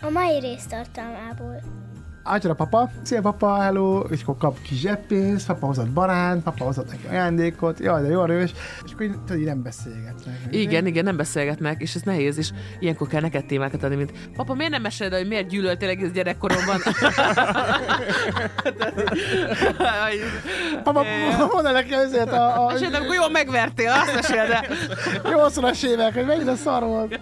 A mai rész tartalmából. Átjön a papa, szia papa, hello, és akkor kap kis zseppénzt, papa hozott baránt, papa hozott neki ajándékot, jaj, de jó erős, és akkor így, tudod, így nem beszélgetnek. Igen, igen, nem beszélgetnek, és ez nehéz, és ilyenkor kell neked témákat adni, mint papa, miért nem meséled, hogy miért gyűlöltél egész gyerekkoromban? Papa, mondd el neki azért a, a Meséled, amikor jól megvertél, azt meséled el. 80-as évek, hogy mennyire szar volt.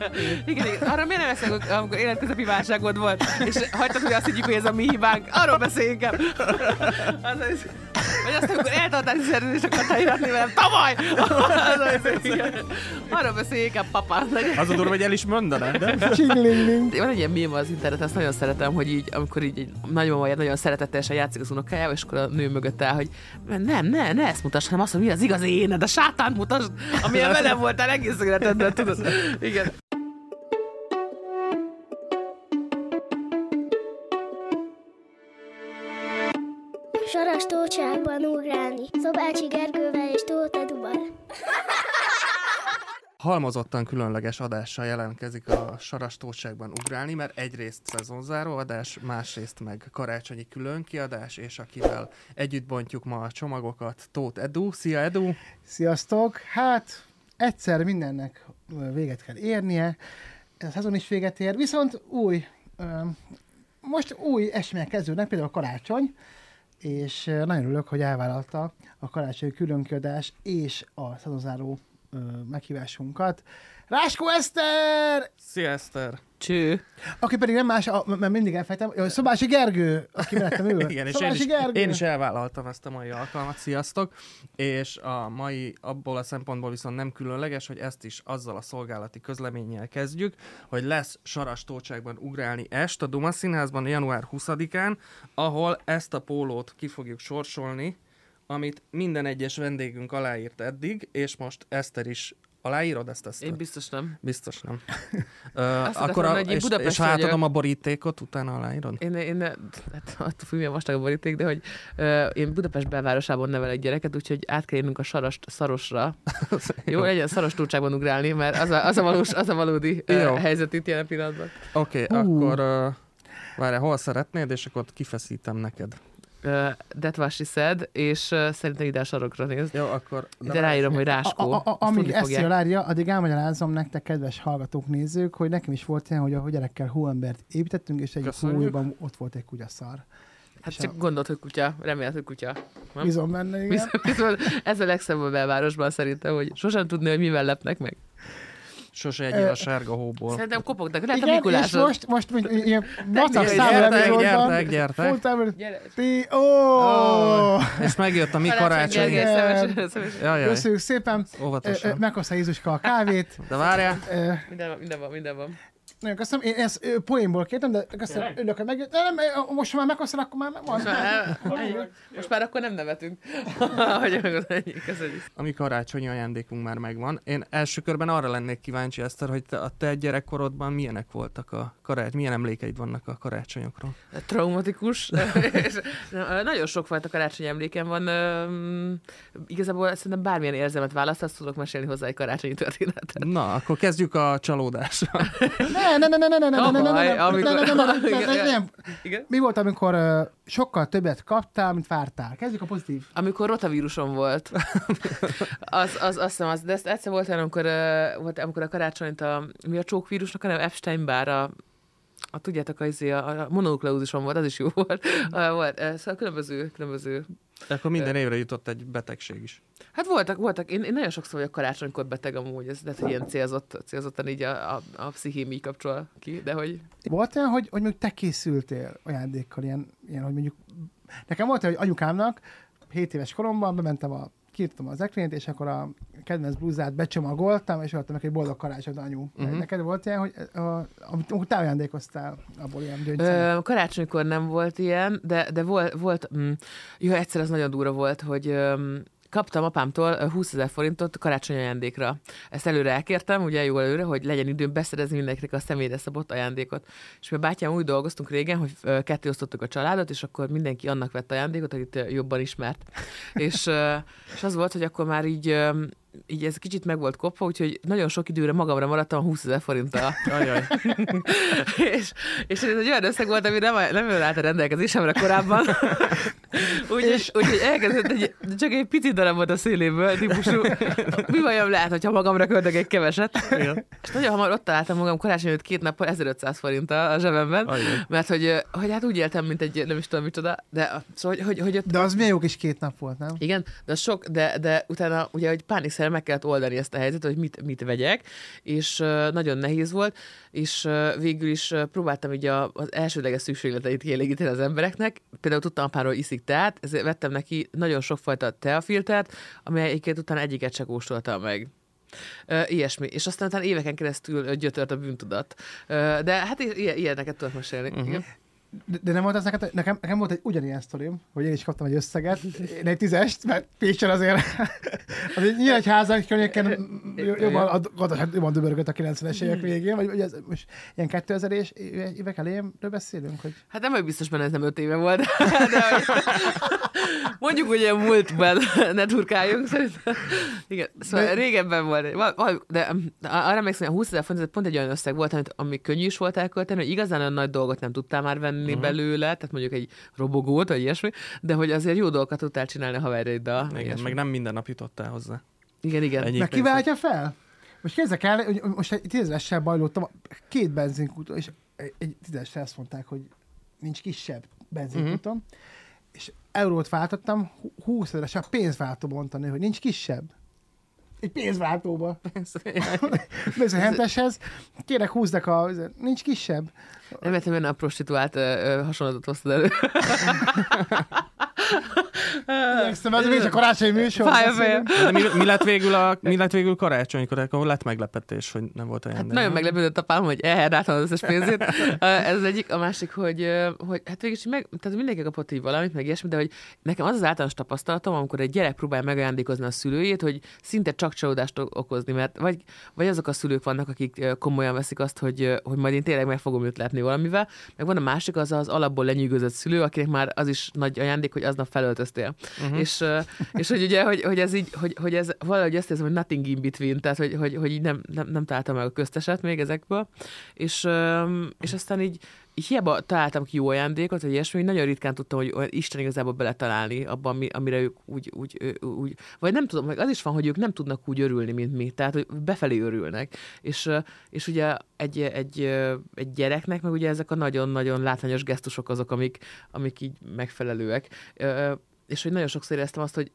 Igen, igen. Arra miért nem beszélünk, amikor életközepi válságod volt, és hagytad, hogy azt higgyük, hogy ez a mi hibánk. Arról beszéljünk inkább. Az, az, vagy azt, amikor eltartási szerződést akartál iratni velem, tavaly! Arról beszéljünk inkább, papa. Az a durva, hogy el is mondanád, de? Csinglingling. Van egy ilyen mém az internet, ezt nagyon szeretem, hogy így, amikor így egy nagymama nagyon szeretetesen játszik az unokájával, és akkor a nő mögött áll, hogy nem, ne, ne ezt mutass, hanem azt, hogy mi az igazi éned, a sátán mutasd, amilyen velem voltál egész életedben, tudod. Igen. Saras tócsákban ugrálni. Szobácsi Gergővel és Tóth Eduval. halmozottan különleges adással jelentkezik a Sarastóságban ugrálni, mert egyrészt szezonzáró adás, másrészt meg karácsonyi külön kiadás, és akivel együtt bontjuk ma a csomagokat, Tóth Edu. Szia Edu! Sziasztok! Hát egyszer mindennek véget kell érnie, ez a szezon is véget ér, viszont új, most új események kezdődnek, például a karácsony, és nagyon örülök, hogy elvállalta a karácsonyi különkiadás és a szezonzáró ö, meghívásunkat. Ráskó Eszter! Szia Eszter! Cső. Aki pedig nem más, a- mert mindig elfejtem, Szobási Gergő, aki mellettem ül. Igen, és én is, Gergő. én is elvállaltam ezt a mai alkalmat, sziasztok! És a mai abból a szempontból viszont nem különleges, hogy ezt is azzal a szolgálati közleménnyel kezdjük, hogy lesz Sarastócságban ugrálni est a Duma Színházban január 20-án, ahol ezt a pólót ki fogjuk sorsolni, amit minden egyes vendégünk aláírt eddig, és most Eszter is aláírod ezt? ezt Én biztos nem. Biztos nem. Ö, akartam akkor a, és, és ha átadom a borítékot, utána aláírod? Én, én hát attól függ, milyen vastag a boríték, de hogy ö, én Budapest belvárosában nevelek gyereket, úgyhogy át kell a sarast szarosra. Jó, legyen szaros túlságban ugrálni, mert az a, az a, valós, az a valódi Jó. helyzet itt jelen pillanatban. Oké, okay, Hú. akkor várjál, hol szeretnéd, és akkor kifeszítem neked. Uh, That was she said, és uh, szerintem ide a sarokra néz. Jó, akkor... De ráírom, hogy A, Ráskó. a, a, Azt amíg ezt fogják. jól addig elmagyarázom nektek, kedves hallgatók, nézők, hogy nekem is volt ilyen, hogy a gyerekkel hóembert építettünk, és egy hóban ott volt egy kutyaszar. Hát csak a- gondolt, hogy kutya, remélt, hogy kutya. Nem? Bízom benne, igen. Viszont, viszont ez a legszebb a belvárosban szerintem, hogy sosem tudni, hogy mivel lepnek meg. Sose egyél a sárga hóból. Szerintem kopognak, lehet a Igen, és most, most mint ilyen vacak Gyertek, számú gyertek, epizódban, gyertek, gyertek. Ti, ó! És megjött a mi Karácsony Igen. Köszönjük szépen. Óvatosan. Meghozta Jézuska a kávét. De várjál, Ö, Minden van, minden van, minden van. Nagyon köszönöm. Én ezt poénból kértem, de köszönöm. Örülök, hogy megjött. Nem, most ha már meghoztad, akkor már van. Most már, most már akkor nem nevetünk. hogy ennyi, köszönjük. a mi karácsonyi ajándékunk már megvan. Én első körben arra lennék kíváncsi, Eszter, hogy te, a te gyerekkorodban milyenek voltak a karácsony, milyen emlékeid vannak a karácsonyokról? Traumatikus. nagyon sokfajta karácsonyi emlékem van. Üm, Igazából szerintem bármilyen érzelmet választasz, tudok mesélni hozzá egy karácsonyi történetet. Na, akkor kezdjük a csalódással. Ne, ne, ne, ne, ne, ne, ne, ne, ne, ne? Mi volt, amikor sokkal többet kaptál, mint vártál? Kezdjük a pozitív. Amikor rotavírusom volt. Az, az, azt hiszem, az, de ezt egyszer volt olyan, amikor, uh, volt, amikor a karácsonyt a, mi a csókvírusnak, hanem Epstein-Bár a, a tudjátok, a, izé, a, a mononukleózusom volt, az is jó volt. Uh, volt uh, szóval különböző, különböző akkor minden évre jutott egy betegség is. Hát voltak, voltak. Én, én nagyon sokszor vagyok karácsonykor beteg amúgy, ez lehet, hogy ilyen célzott, célzottan így a, a, a pszichém így kapcsol ki, de hogy Volt olyan, hogy, hogy mondjuk te készültél ajándékkal, ilyen, ilyen, hogy mondjuk... Nekem volt olyan, hogy anyukámnak 7 éves koromban bementem a kiírtam az ekrényt, és akkor a kedvenc blúzát becsomagoltam, és adtam neki egy boldog karácsonyt, anyu. Uh-huh. Neked volt ilyen, hogy a, amit te ajándékoztál abból ilyen gyöngyszem? Ö, karácsonykor nem volt ilyen, de, de volt, volt mm, jó, egyszer az nagyon durva volt, hogy öm, kaptam apámtól ö, 20 ezer forintot karácsony ajándékra. Ezt előre elkértem, ugye jó előre, hogy legyen időm beszerezni mindenkinek a személyre szabott ajándékot. És mi a bátyám úgy dolgoztunk régen, hogy ketté osztottuk a családot, és akkor mindenki annak vett ajándékot, akit jobban ismert. és, és az volt, hogy akkor már így így ez kicsit meg volt kopva, úgyhogy nagyon sok időre magamra maradtam 20 ezer forinttal. Ajaj. és, és ez egy olyan összeg volt, ami nem, nem állt a rendelkezésemre korábban. Úgyhogy úgy, elkezdett egy, csak egy pici darab volt a széléből, típusú, mi vajon lehet, hogyha magamra költök egy keveset. Igen. És nagyon hamar ott találtam magam karácsony előtt két nappal 1500 forinttal a zsebemben, Ajaj. mert hogy, hogy hát úgy éltem, mint egy nem is tudom micsoda, de szóval, hogy, hogy, hogy ott De az milyen jó kis két nap volt, nem? igen, de sok, de, de utána ugye, hogy pánikszerűen meg kellett oldani ezt a helyzetet, hogy mit, mit vegyek, és nagyon nehéz volt, és végül is próbáltam így a, az elsődleges szükségleteit kielégíteni az embereknek. Például tudtam apáról iszik teát, ezért vettem neki nagyon sokfajta teafiltert, amelyiket utána egyiket se kóstoltam meg. Uh, ilyesmi. És aztán utána éveken keresztül ö, gyötört a bűntudat. De hát ilyeneket tudok mesélni. Uh-huh. Igen. De, de nem volt az neked, nekem, nekem volt egy ugyanilyen sztorim, hogy én is kaptam egy összeget, én egy tízest, mert Pécsen azért, azért Nyíregyházak környéken jobban, a jobban döbörgött a 90-es évek végén, vagy, vagy ez most ilyen 2000-es évek elejénről beszélünk, hogy Hát nem vagy biztos benne, ez nem öt éve volt. De mondjuk, hogy ilyen múltban ne turkáljunk, szerintem. Igen, szóval De- régebben volt. De um, arra emlékszem, hogy a 20 ezer font, ez pont egy olyan összeg volt, amit, ami könnyű is volt elkölteni, hogy igazán olyan nagy dolgot nem tudtál már venni uh-huh. belőle, tehát mondjuk egy robogót, vagy ilyesmi, de hogy azért jó dolgokat tudtál csinálni a haverjaiddal. meg Igen, ilyesmi. meg nem minden nap jutottál hozzá. igen, igen. Ennyi. meg kiváltja fel? Most kézzek el, hogy most egy tízessel bajlódtam, két benzinkúton, és egy- tízessel azt mondták, hogy nincs kisebb benzinkúton, uh-huh. és eurót váltottam, hú- 20 ezeres, a pénzváltóba mondta nő, hogy nincs kisebb. Egy pénzváltóba. Mész a henteshez, kérek húzzak a... Nincs kisebb. Nem értem, a prostituált ö, ö, hasonlatot hoztad elő. Igyekszem, ez még a karácsonyi műsor. Fáj. De mi, mi, lett végül a, mi lett végül karácsonykor? Akkor lett meglepetés, hogy nem volt olyan. Hát nagyon meglepődött apám, hogy elherdáltam az összes pénzét. Ez az egyik. A másik, hogy, hogy hát végül is meg, tehát mindenki kapott így valamit, meg ilyesmi, de hogy nekem az az általános tapasztalatom, amikor egy gyerek próbálja megajándékozni a szülőjét, hogy szinte csak csalódást okozni, mert vagy, vagy azok a szülők vannak, akik komolyan veszik azt, hogy, hogy majd én tényleg meg fogom őt valamivel, meg van a másik, az az alapból lenyűgözött szülő, akinek már az is nagy ajándék, hogy aznap felöltöztél. Uh-huh. És, és hogy ugye, hogy, hogy ez így, hogy, hogy ez valahogy azt érzem, hogy nothing in between, tehát hogy, hogy, hogy így nem, nem, nem találtam meg a közteset még ezekből, és, és aztán így, így hiába találtam ki jó ajándékot, vagy ilyesmi, hogy nagyon ritkán tudtam, hogy olyan Isten igazából beletalálni abban, ami, amire ők úgy, úgy, úgy, vagy nem tudom, meg az is van, hogy ők nem tudnak úgy örülni, mint mi, tehát hogy befelé örülnek. És, és ugye egy, egy, egy gyereknek, meg ugye ezek a nagyon-nagyon látványos gesztusok azok, amik, amik így megfelelőek. És hogy nagyon sokszor éreztem azt, hogy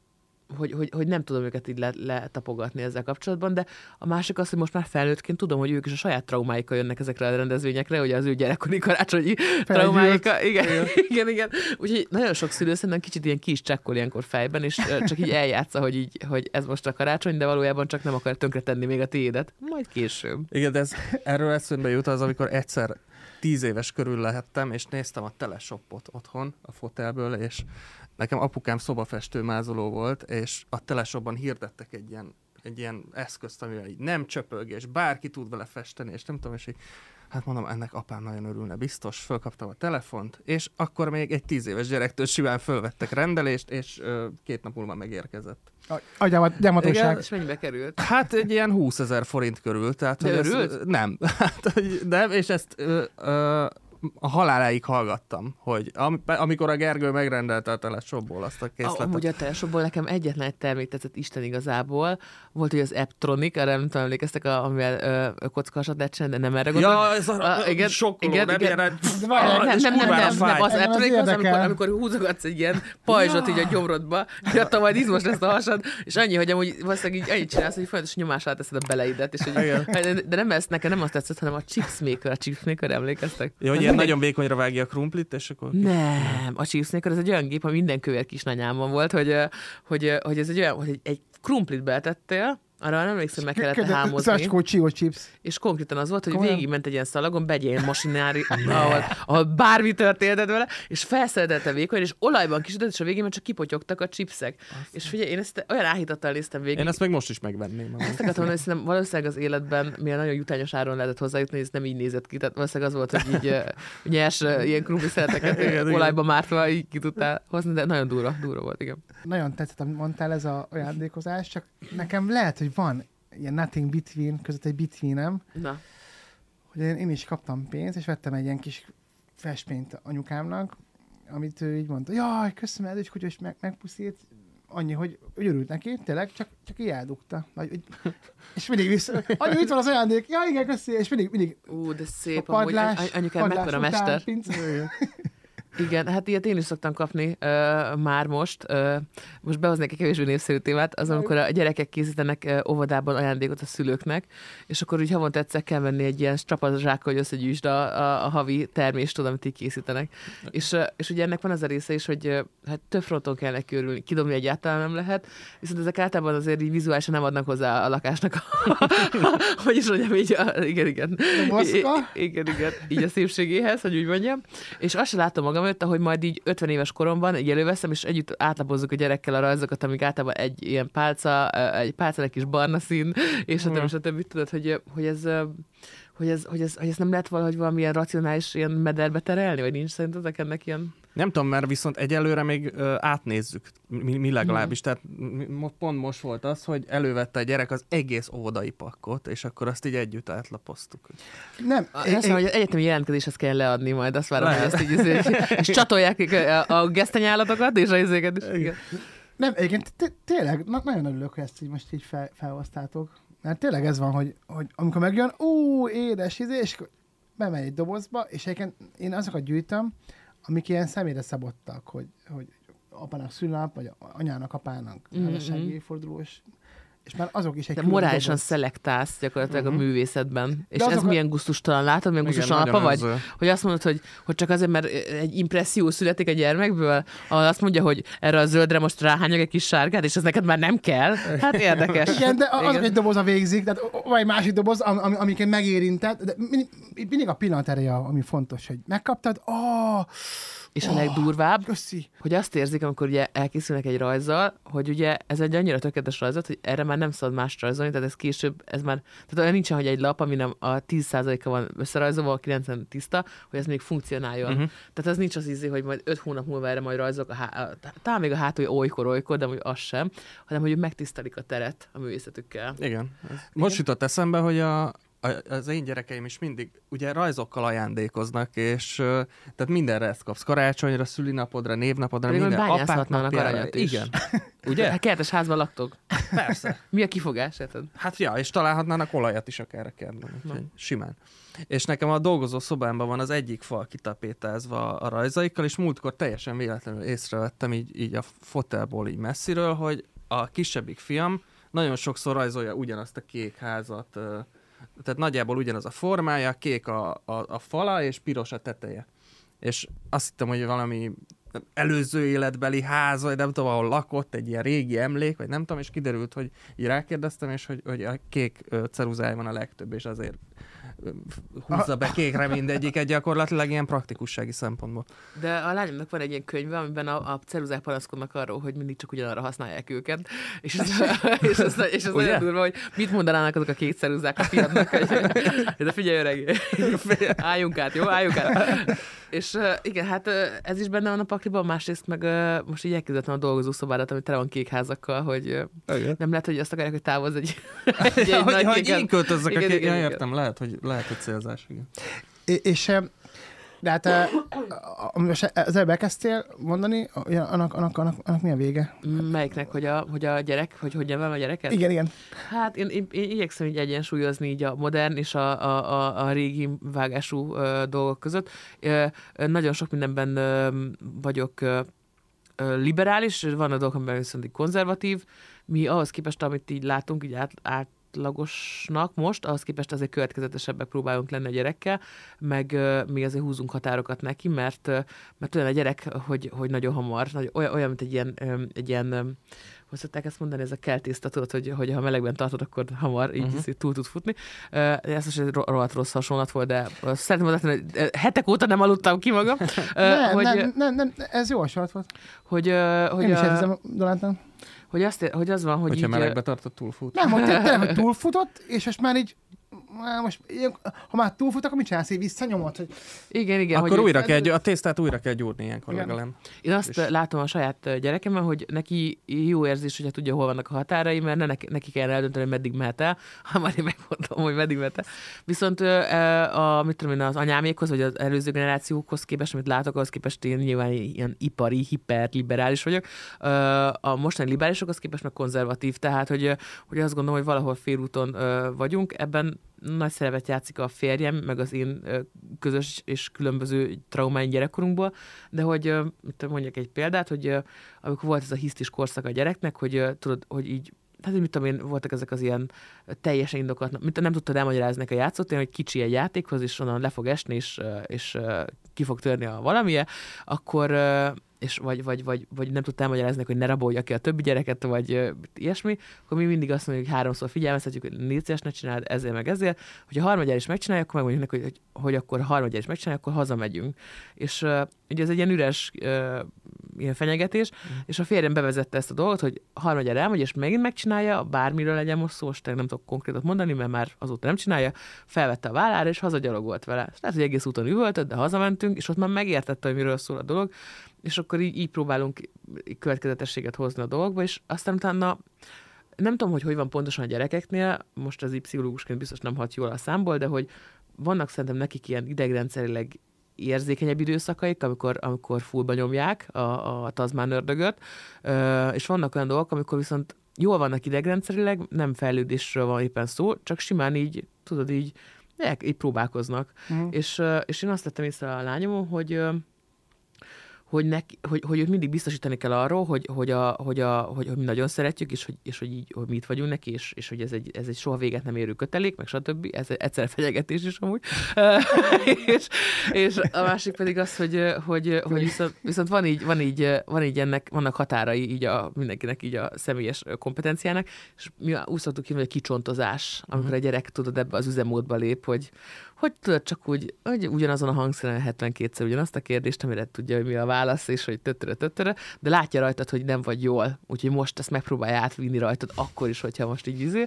hogy, hogy, hogy nem tudom őket így le- letapogatni ezzel kapcsolatban, de a másik az, hogy most már felnőttként tudom, hogy ők is a saját traumáikkal jönnek ezekre a rendezvényekre, hogy az ő gyerekkori karácsonyi traumáika. Igen, igen, igen, igen. Úgyhogy nagyon sok szülő szerintem kicsit ilyen ki is csekkol ilyenkor fejben, és csak így eljátsza, hogy, így, hogy ez most a karácsony, de valójában csak nem akar tönkretenni még a tiédet. Majd később. Igen, de ez, erről eszembe jut az, amikor egyszer tíz éves körül lehettem, és néztem a teleshopot otthon, a fotelből, és nekem apukám szobafestő mázoló volt, és a teleshopban hirdettek egy ilyen, egy ilyen eszközt, amivel így nem csöpög, és bárki tud vele festeni, és nem tudom, és így, hát mondom, ennek apám nagyon örülne, biztos, fölkaptam a telefont, és akkor még egy tíz éves gyerektől simán fölvettek rendelést, és ö, két nap múlva megérkezett. Agyámat, gyarmatosság. És mennyibe került? Hát egy ilyen 20 ezer forint körül. Tehát, De hogy ez- örült? nem. Hát, hogy nem, és ezt ö, ö, a haláláig hallgattam, hogy am, amikor a Gergő megrendelte a teleshopból azt a A, készletet. amúgy a teleshopból nekem egyetlen egy termék tetszett Isten igazából. Volt, hogy az Apptronic, arra nem tudom, emlékeztek, a, amivel kockasat lehet csinálni, de nem erre gondolok. Ja, ez a, Ah, igen, sokkoló, igen, nem igen. ilyen... Nem, és nem, nem, nem, fáj. nem, az Engem az amikor, amikor húzogatsz egy ilyen pajzsot így a gyomrodba, hogy majd izmos lesz a hasad, és annyi, hogy amúgy valószínűleg így annyit csinálsz, hogy folyamatosan nyomás alá teszed a beleidet, és hogy, de nem ezt, nekem nem azt tetszett, hanem a chipsmaker, a chipsmaker, emlékeztek? Ja, hogy nagyon vékonyra vágja a krumplit, és akkor... Nem, a chipsmaker ez egy olyan gép, ami minden kövér kisnanyámban volt, hogy, hogy, hogy ez egy olyan, hogy egy, egy krumplit beletettél, arra nem emlékszem, meg kellett hámozni. Zacskó Csio chips. És konkrétan az volt, hogy Komolyan? végigment egy ilyen szalagon, begy egy ilyen masinári, ahol, ahol bármi történhetett vele, és felszeredelte vékony, és olajban kisütött, és a végén már csak kipotyogtak a chipsek. És figyelj, én ezt olyan áhítattal néztem végig. Én ezt meg most is megvenném. Ezt akartam mondani, hogy szerintem valószínűleg az életben milyen nagyon jutányos áron lehetett hozzájutni, ez nem így nézett ki. Tehát valószínűleg az volt, hogy így ö, nyers ö, ilyen krumpli szereteket igen. olajba mártva így ki tudtál hozni, de nagyon durva, durva volt, igen. Nagyon tetszett, amit mondtál, ez a ajándékozás, csak nekem lehet, hogy hogy van ilyen nothing between, között egy betweenem, Na, hogy én, én is kaptam pénzt, és vettem egy ilyen kis festményt anyukámnak, amit ő így mondta, jaj, köszönöm, is kutya, és meg, megpuszít, annyi, hogy, hogy örült neki, tényleg, csak, csak így eldugta. Vagy, hogy, és mindig vissza, anyu, itt van az ajándék, ja, igen, köszi, és mindig, mindig ú, de a szép amúgy. padlás, Any- anyukám mekkora mester. Igen, hát ilyet én is szoktam kapni uh, már most. Uh, most behoznék egy kevésbé népszerű témát, az, amikor a gyerekek készítenek uh, óvodában ajándékot a szülőknek, és akkor úgy havonta egyszer kell venni egy ilyen strapazsákkal, hogy összegyűjtsd a, a, a havi termést, amit így készítenek. És, és ugye ennek van az a része is, hogy hát több fronton kell neki örülni, kidobni egyáltalán nem lehet, viszont ezek általában azért így vizuálisan nem adnak hozzá a lakásnak, a, hogy is mondjam, így, a, igen, igen. I- igen, igen, így a szépségéhez, hogy úgy mondjam. És azt sem látom magam előtt, hogy majd így 50 éves koromban így előveszem, és együtt átlapozzuk a gyerekkel a rajzokat, amik általában egy ilyen pálca, egy pálca egy kis barna szín, és a többi, stb. Tudod, hogy, hogy ez hogy ez, hogy, ez, hogy ez nem lehet valahogy valamilyen racionális ilyen mederbe terelni, vagy nincs szerintetek ennek ilyen... Nem tudom, mert viszont egyelőre még ö, átnézzük, mi, mi legalábbis. Tehát mi- mo- pont most volt az, hogy elővette a gyerek az egész óvodai pakkot, és akkor azt így együtt átlapoztuk. Nem, Azt én, hogy egyetemi jelentkezéshez kell leadni majd, azt várom, hogy Lehet. ezt így, izé- és csatolják a, a gesztenyállatokat, és a izéket is. Nem, egyébként té- tényleg na- nagyon örülök, hogy ezt így most így fel, felhoztátok. Mert tényleg ez van, hogy, hogy amikor megjön, ú, édes, izé, és bemegy egy dobozba, és egyébként én azokat gyűjtöm, amik ilyen személyre szabottak, hogy, hogy apának szülnap, vagy anyának, apának Mhm, házassági mhm. évfordulós, és már azok is egy De morálisan doboz. szelektálsz gyakorlatilag uh-huh. a művészetben. És ez azokat- milyen gusztustalan, látod, milyen gusztustalan apa vagy? az, ö, Hogy azt mondod, hogy, hogy csak azért, mert egy impresszió születik a gyermekből, ahol azt mondja, hogy erre a zöldre most ráhányok egy kis sárgát, és ez neked már nem kell. Hát érdekes. Igen, de a- azok Igen. egy doboza végzik, tehát vagy egy másik doboz, am, am, amiket megérintett, de mindig, mindig a pillanat ereje, ami fontos, hogy megkaptad, oh, És a legdurvább, köszi. hogy azt érzik, amikor ugye elkészülnek egy rajzzal, hogy ugye ez egy annyira tökéletes rajzot, hogy erre már nem szabad más rajzolni, tehát ez később, ez már, tehát olyan nincsen, hogy egy lap, ami nem a 10%-a van összerajzolva, a 90 tiszta, hogy ez még funkcionáljon. Uh-huh. Tehát az nincs az ízé, hogy majd 5 hónap múlva erre majd rajzolok, a há- a, talán még a hátul, hogy olykor, olykor, de hogy az sem, hanem hogy megtisztelik a teret a művészetükkel. Igen. Ez Most jutott eszembe, hogy a, az én gyerekeim is mindig ugye rajzokkal ajándékoznak, és tehát mindenre ezt kapsz. Karácsonyra, szülinapodra, névnapodra, Pedig, minden. napjára. aranyat is. Igen. Ugye? Hát kertes házban laktok. Persze. Mi a kifogás, érted? Hát ja, és találhatnának olajat is akár a kertben, simán. És nekem a dolgozó szobámban van az egyik fal kitapétázva a rajzaikkal, és múltkor teljesen véletlenül észrevettem így, így a fotelból így messziről, hogy a kisebbik fiam nagyon sokszor rajzolja ugyanazt a kék házat, tehát nagyjából ugyanaz a formája, kék a, a, a fala, és piros a teteje. És azt hittem, hogy valami előző életbeli ház, vagy nem tudom, ahol lakott, egy ilyen régi emlék, vagy nem tudom, és kiderült, hogy így rákérdeztem, és hogy, hogy a kék ceruzája van a legtöbb, és azért húzza be kékre mindegyiket gyakorlatilag ilyen praktikussági szempontból. De a lányomnak van egy ilyen könyve, amiben a, a ceruzák panaszkodnak arról, hogy mindig csak ugyanarra használják őket. És ez, és ez, és ez Ugye? nagyon durva, hogy mit mondanának azok a két ceruzák a fiadnak, hogy de figyelj öreg, álljunk át, jó, álljunk át. És uh, igen, hát uh, ez is benne van a pakliban, másrészt meg uh, most így elképzeltem a dolgozószobádat, ami tele van kék házakkal, hogy uh, nem lehet, hogy azt akarják, hogy távozz egy, egy, egy hogy, nagy hogy kéken. én költözzek Igen, a kék, igen, ja, igen. értem, lehet, hogy, lehet, hogy célzás. Igen. É- és de hát, eh, az előbb elkezdtél mondani, annak, annak, annak, annak mi a vége? Melyiknek, hogy a, hogy a gyerek, hogy hogy nevelem a gyereket? Igen, igen. Hát én, én, én igyekszem így egyensúlyozni így a modern és a, a, a, a régi vágású ö, dolgok között. Ö, nagyon sok mindenben ö, vagyok ö, liberális, van a dolgok, amiben viszont konzervatív. Mi ahhoz képest, amit így látunk, így át, átlagosnak most, ahhoz képest azért következetesebbek próbálunk lenni a gyerekkel, meg mi azért húzunk határokat neki, mert, mert olyan a gyerek, hogy, hogy nagyon hamar, olyan, olyan, mint egy ilyen, egy ilyen hogy szokták ezt mondani, ez a keltészta, tudod, hogy, hogy ha melegben tartod, akkor hamar így uh-huh. túl tud futni. Ez most egy ro- rohadt rossz hasonlat volt, de szeretném mondani, hogy hetek óta nem aludtam ki magam. Nem, hogy, nem, nem, nem, ez jó hasonlat volt. hogy, hogy, Én is uh, érzem. Hogy, azt, hogy az van, hogy Hogyha így, melegbe tartott túlfut. Nem, hogy tényleg, hogy túlfutott, és most már így most ha már túlfut, akkor mit csinálsz, így visszanyomod, hogy Igen, igen. Akkor hogy újra kell, a tésztát újra kell gyúrni ilyenkor Igen. legalább. Én azt És- látom a saját gyerekemben, hogy neki jó érzés, hogyha tudja, hol vannak a határai, mert ne neki, kell eldönteni, hogy meddig mehet el, ha már én megmondom, hogy meddig mehet el. Viszont a, mit tudom én, az anyámékhoz, vagy az előző generációkhoz képest, amit látok, ahhoz képest én nyilván ilyen ipari, hiperliberális vagyok. A mostani liberálisokhoz képest meg konzervatív, tehát hogy, hogy azt gondolom, hogy valahol félúton vagyunk. Ebben nagy szerepet játszik a férjem, meg az én közös és különböző traumáink gyerekkorunkból, de hogy mit mondjak egy példát, hogy amikor volt ez a hisztis korszak a gyereknek, hogy tudod, hogy így hát mit tudom én, voltak ezek az ilyen teljesen indokolt, mint nem tudtad elmagyarázni a játszótéren, hogy kicsi egy játékhoz, és onnan le fog esni, és, és ki fog törni a valamije, akkor és vagy, vagy, vagy, vagy nem tudta elmagyarázni, neki, hogy ne rabolja ki a többi gyereket, vagy ö, ilyesmi, akkor mi mindig azt mondjuk, hogy háromszor figyelmeztetjük, hogy négy szíves, ne csináld ezért meg ezért. Hogyha harmadjára is megcsinálja, akkor megmondjuk neki, hogy, hogy, hogy akkor harmadjára is megcsinálja, akkor hazamegyünk. És uh, ugye ez egy ilyen üres uh, ilyen fenyegetés, mm. és a férjem bevezette ezt a dolgot, hogy harmadjára elmegy, és megint megcsinálja, bármiről legyen most szó, most nem tudok konkrétat mondani, mert már azóta nem csinálja, felvette a vállára, és hazagyalogolt vele. És lehet, hogy egész úton üvöltött, de hazamentünk, és ott már megértette, hogy miről szól a dolog, és akkor így, így próbálunk következetességet hozni a dolgokba, és aztán utána nem tudom, hogy hogy van pontosan a gyerekeknél, most az így pszichológusként biztos nem hat jól a számból, de hogy vannak szerintem nekik ilyen idegrendszerileg érzékenyebb időszakaik, amikor, amikor fullba nyomják a, a tazmán ördögöt, Ö, és vannak olyan dolgok, amikor viszont jól vannak idegrendszerileg, nem fejlődésről van éppen szó, csak simán így, tudod, így, így próbálkoznak. Mhm. És, és én azt tettem észre a lányomon, hogy hogy, neki, hogy, hogy őt mindig biztosítani kell arról, hogy, hogy, a, hogy, a, hogy, hogy mi nagyon szeretjük, és hogy, és hogy, így, hogy mi itt vagyunk neki, és, és hogy ez egy, ez egy soha véget nem érő kötelék, meg stb. Ez egyszer fenyegetés is amúgy. és, és, a másik pedig az, hogy, hogy, hogy viszont, viszont van, így, van, így, van így ennek, vannak határai így a, mindenkinek így a személyes kompetenciának, és mi úgy szoktuk hívni, hogy kicsontozás, amikor a gyerek tudod ebbe az üzemmódba lép, hogy, hogy tudod csak úgy, hogy ugyanazon a hangszeren 72-szer ugyanazt a kérdést, amire tudja, hogy mi a válasz, és hogy töttöre, töttöre, de látja rajtad, hogy nem vagy jól, úgyhogy most ezt megpróbálja átvinni rajtad, akkor is, hogyha most így izé.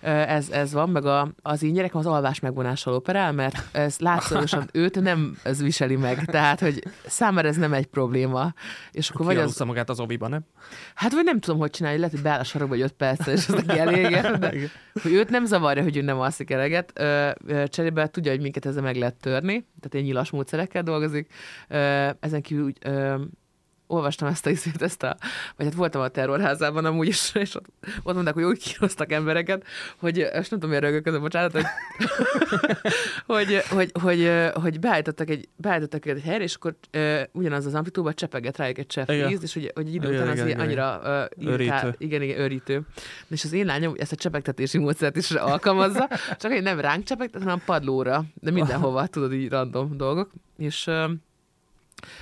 Ez, ez van, meg a, az én gyerekem az alvás megvonással operál, mert ez látszagosan őt nem ez viseli meg, tehát, hogy számára ez nem egy probléma. És akkor vagy az, magát az oviba, nem? Hát vagy nem tudom, hogy csinálja, lehet, hogy beáll a sarokba egy öt percre, és az neki elég, de hogy őt nem zavarja, hogy ő nem alszik eleget. Cserébe tudja, hogy minket ezzel meg lehet törni, tehát egy nyilas módszerekkel dolgozik. Ezen kívül úgy, olvastam ezt a iszét, ezt a, vagy hát voltam a terrorházában amúgy, és, és ott, ott mondták, hogy úgy kínoztak embereket, hogy, és nem tudom, miért rögök bocsánat, hogy, hogy, hogy, hogy, hogy beállítottak egy, beállítottak egy helyre, és akkor uh, ugyanaz az amplitúba csepeget rájuk egy csepp víz, és hogy, hogy egy idő után az igen, igen, annyira uh, Örítő. igen, igen, örítő. És az én lányom ezt a csepegtetési módszert is alkalmazza, csak hogy nem ránk csepegtet, hanem padlóra, de mindenhova, tudod, így random dolgok. És uh,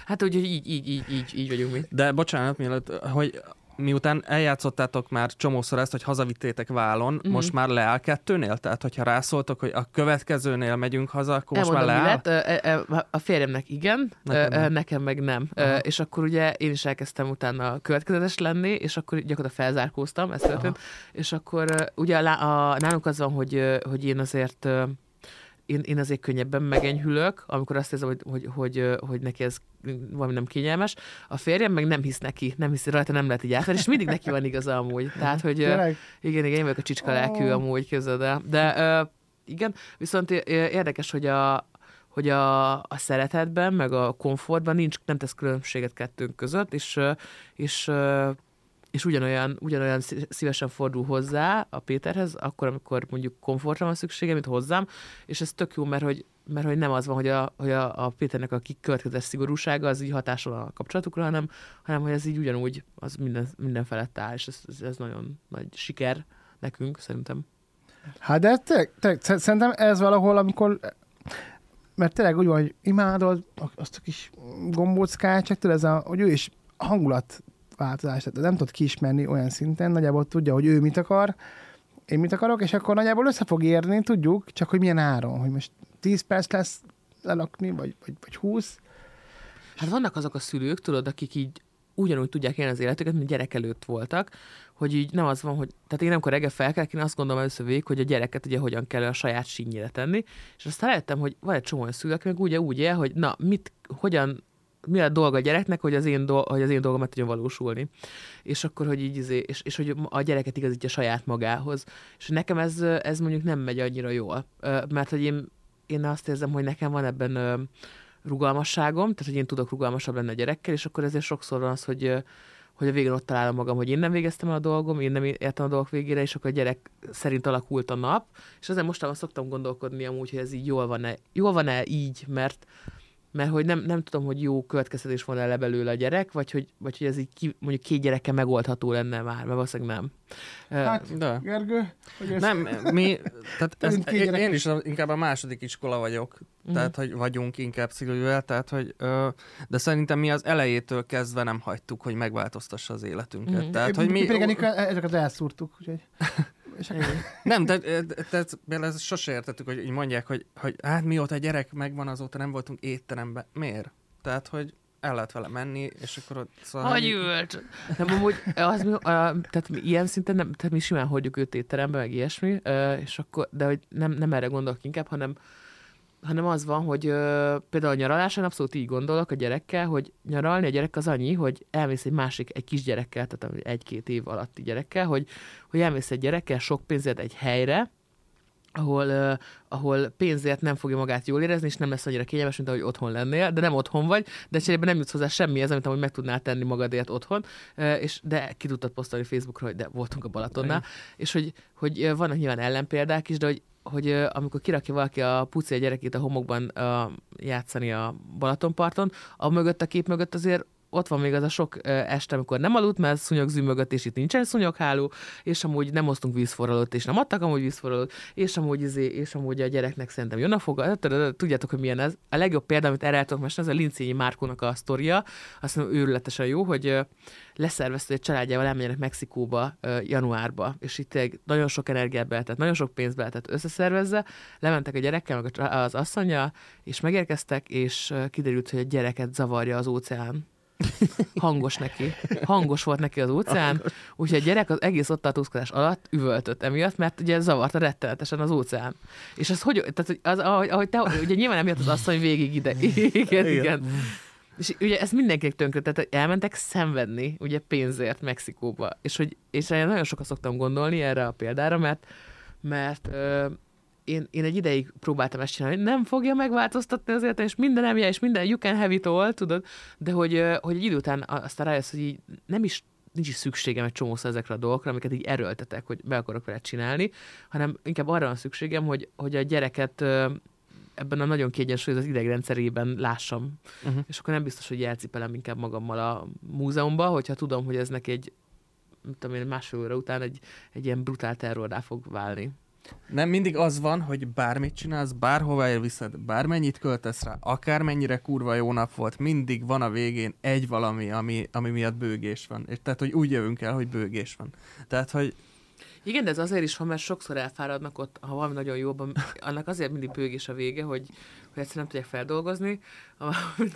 hát úgy, így, így, így, így, így vagyunk mi. De bocsánat, mielőtt, hogy miután eljátszottátok már csomószor ezt, hogy hazavittétek vállon, Mhm. mm-hmm. most már leáll kettőnél? Tehát, hogyha rászóltok, hogy a következőnél megyünk haza, akkor most Elmondom, már leáll? lett. A férjemnek igen, Nekem nem. nekem meg nem. Aha. És akkor ugye én is elkezdtem utána következetes lenni, és akkor gyakorlatilag felzárkóztam, ez történt. És akkor ugye a, a, nálunk az van, hogy, hogy én azért én, én azért könnyebben megenyhülök, amikor azt érzem, hogy, hogy, hogy, hogy neki ez valami nem kényelmes. A férjem meg nem hisz neki, nem hisz, rajta nem lehet így átvenni, és mindig neki van igaza amúgy. Tehát, hogy igen, igen, én vagyok a csicska lelkű Ó. amúgy, képzeld el. De igen, viszont érdekes, hogy a, hogy a, a szeretetben, meg a komfortban nincs, nem tesz különbséget kettőnk között, és, és, és ugyanolyan, ugyanolyan szí- szívesen fordul hozzá a Péterhez, akkor, amikor mondjuk komfortra van szüksége, mint hozzám, és ez tök jó, mert hogy, mert hogy nem az van, hogy a, hogy a, a Péternek a kikövetkezett szigorúsága az így hatásol a kapcsolatukra, hanem, hanem hogy ez így ugyanúgy az minden, minden felett áll, és ez, ez, nagyon nagy siker nekünk, szerintem. Hát de tényleg, sz- szerintem ez valahol, amikor mert tényleg úgy van, hogy imádod azt a kis tudod, ez a, hogy ő is hangulatváltozás, tehát nem tud kiismerni olyan szinten, nagyjából tudja, hogy ő mit akar, én mit akarok, és akkor nagyjából össze fog érni, tudjuk, csak hogy milyen áron, hogy most 10 perc lesz lelakni, vagy, vagy, vagy 20. Hát vannak azok a szülők, tudod, akik így ugyanúgy tudják élni az életüket, mint gyerek előtt voltak, hogy így nem az van, hogy, tehát én amikor reggel felkelek, én azt gondolom először végig, hogy a gyereket ugye hogyan kell a saját sínjére tenni, és aztán rájöttem, hogy van egy csomó olyan szülő, aki meg ugye úgy él, hogy na, mit, hogyan mi a dolga a gyereknek, hogy az én, do- hogy az én dolgom meg tudjon valósulni. És akkor, hogy így, izé, és, és hogy a gyereket igazítja saját magához. És nekem ez, ez mondjuk nem megy annyira jól, mert hogy én, én azt érzem, hogy nekem van ebben rugalmasságom, tehát hogy én tudok rugalmasabb lenni a gyerekkel, és akkor ezért sokszor van az, hogy hogy a végén ott találom magam, hogy én nem végeztem el a dolgom, én nem értem a dolgok végére, és akkor a gyerek szerint alakult a nap, és azért mostában szoktam gondolkodni amúgy, hogy ez így jól van-e, jól van-e így, mert mert hogy nem, nem tudom, hogy jó következtetés van le belőle a gyerek, vagy hogy, vagy hogy ez így ki, mondjuk két gyerekkel megoldható lenne már, mert valószínűleg nem. Hát, De. Gergő? Hogy ez... Nem, mi, tehát ez, én, is inkább a második iskola vagyok, Mhm. tehát hogy vagyunk inkább szigorúvel, tehát hogy, de szerintem mi az elejétől kezdve nem hagytuk, hogy megváltoztassa az életünket. Mhm. Tehát, hogy mi, Pedig ezeket elszúrtuk, úgyhogy... És akkor... nem, tehát te, te, ezt sose értettük, hogy így mondják, hogy, hogy hát mióta a gyerek megvan, azóta nem voltunk étteremben. Miért? Tehát, hogy el lehet vele menni, és akkor ott... Szóval Hagy őt! Nem, amúgy az, mi, a, tehát mi ilyen szinten nem, tehát mi simán hagyjuk őt étterembe, meg ilyesmi, és akkor, de hogy nem, nem erre gondolok inkább, hanem, hanem az van, hogy ö, például a nyaraláson abszolút így gondolok a gyerekkel, hogy nyaralni a gyerek az annyi, hogy elmész egy másik, egy kis gyerekkel, tehát egy-két év alatti gyerekkel, hogy, hogy elmész egy gyerekkel sok pénzért egy helyre, ahol, uh, ahol pénzért nem fogja magát jól érezni, és nem lesz annyira kényelmes, mint ahogy otthon lennél, de nem otthon vagy, de cserébe nem jutsz hozzá semmihez, amit amúgy meg tudnál tenni magadért otthon, uh, és de ki tudtad posztolni Facebookra, hogy de voltunk a Balatonnál, és hogy, hogy vannak nyilván ellenpéldák is, de hogy hogy amikor kirakja valaki a puci a gyerekét a homokban játszani a Balatonparton, a mögött a kép mögött azért ott van még az a sok este, amikor nem aludt, mert szúnyog zümögött, és itt nincsen szúnyogháló, és amúgy nem hoztunk vízforralót, és nem adtak amúgy vízforralót, és amúgy, izé, és amúgy a gyereknek szerintem jön a foga. Tudjátok, hogy milyen ez. A legjobb példa, amit erre tudok mesélni, ez a Lincényi Márkónak a sztoria. Azt mondom, őrületesen jó, hogy leszervezte, hogy családjával elmenjenek Mexikóba januárba, és itt nagyon sok energiát beletett, nagyon sok pénzt beletett összeszervezze, lementek a gyerekkel, meg az asszonya, és megérkeztek, és kiderült, hogy a gyereket zavarja az óceán. Hangos neki. Hangos volt neki az óceán, úgyhogy a gyerek az egész ott tartózkodás alatt üvöltött emiatt, mert ugye zavarta rettenetesen az óceán. És az hogy, tehát az, ahogy, ahogy te, ugye nyilván emiatt az asszony végig ide. Igen, igen. És ugye ez mindenkinek tönkre, tehát elmentek szenvedni, ugye pénzért Mexikóba. És hogy és én nagyon sokat szoktam gondolni erre a példára, mert, mert ö, én, én egy ideig próbáltam ezt csinálni, nem fogja megváltoztatni az életem, és minden emje, és minden you can have it all, tudod, de hogy, hogy egy idő után aztán rájössz, hogy így nem is nincs is szükségem egy csomószor ezekre a dolgokra, amiket így erőltetek, hogy be akarok vele csinálni, hanem inkább arra van szükségem, hogy, hogy a gyereket ebben a nagyon kiegyensúlyozott idegrendszerében lássam. Uh-huh. És akkor nem biztos, hogy elcipelem inkább magammal a múzeumba, hogyha tudom, hogy ez neki egy nem tudom én, másfél óra után egy, egy ilyen brutál terrorrá fog válni. Nem mindig az van, hogy bármit csinálsz, bárhova elviszed, bármennyit költesz rá, akármennyire kurva jó nap volt, mindig van a végén egy valami, ami, ami miatt bőgés van. És tehát, hogy úgy jövünk el, hogy bőgés van. Tehát, hogy Igen, de ez azért is van, mert sokszor elfáradnak ott, ha valami nagyon jó, annak azért mindig bőgés a vége, hogy, hogy egyszerűen nem tudják feldolgozni. A,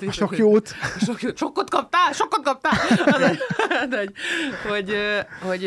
A sok jót. Sok, jó- sokkot kaptál, sokkot kaptál! De, de, hogy, hogy, hogy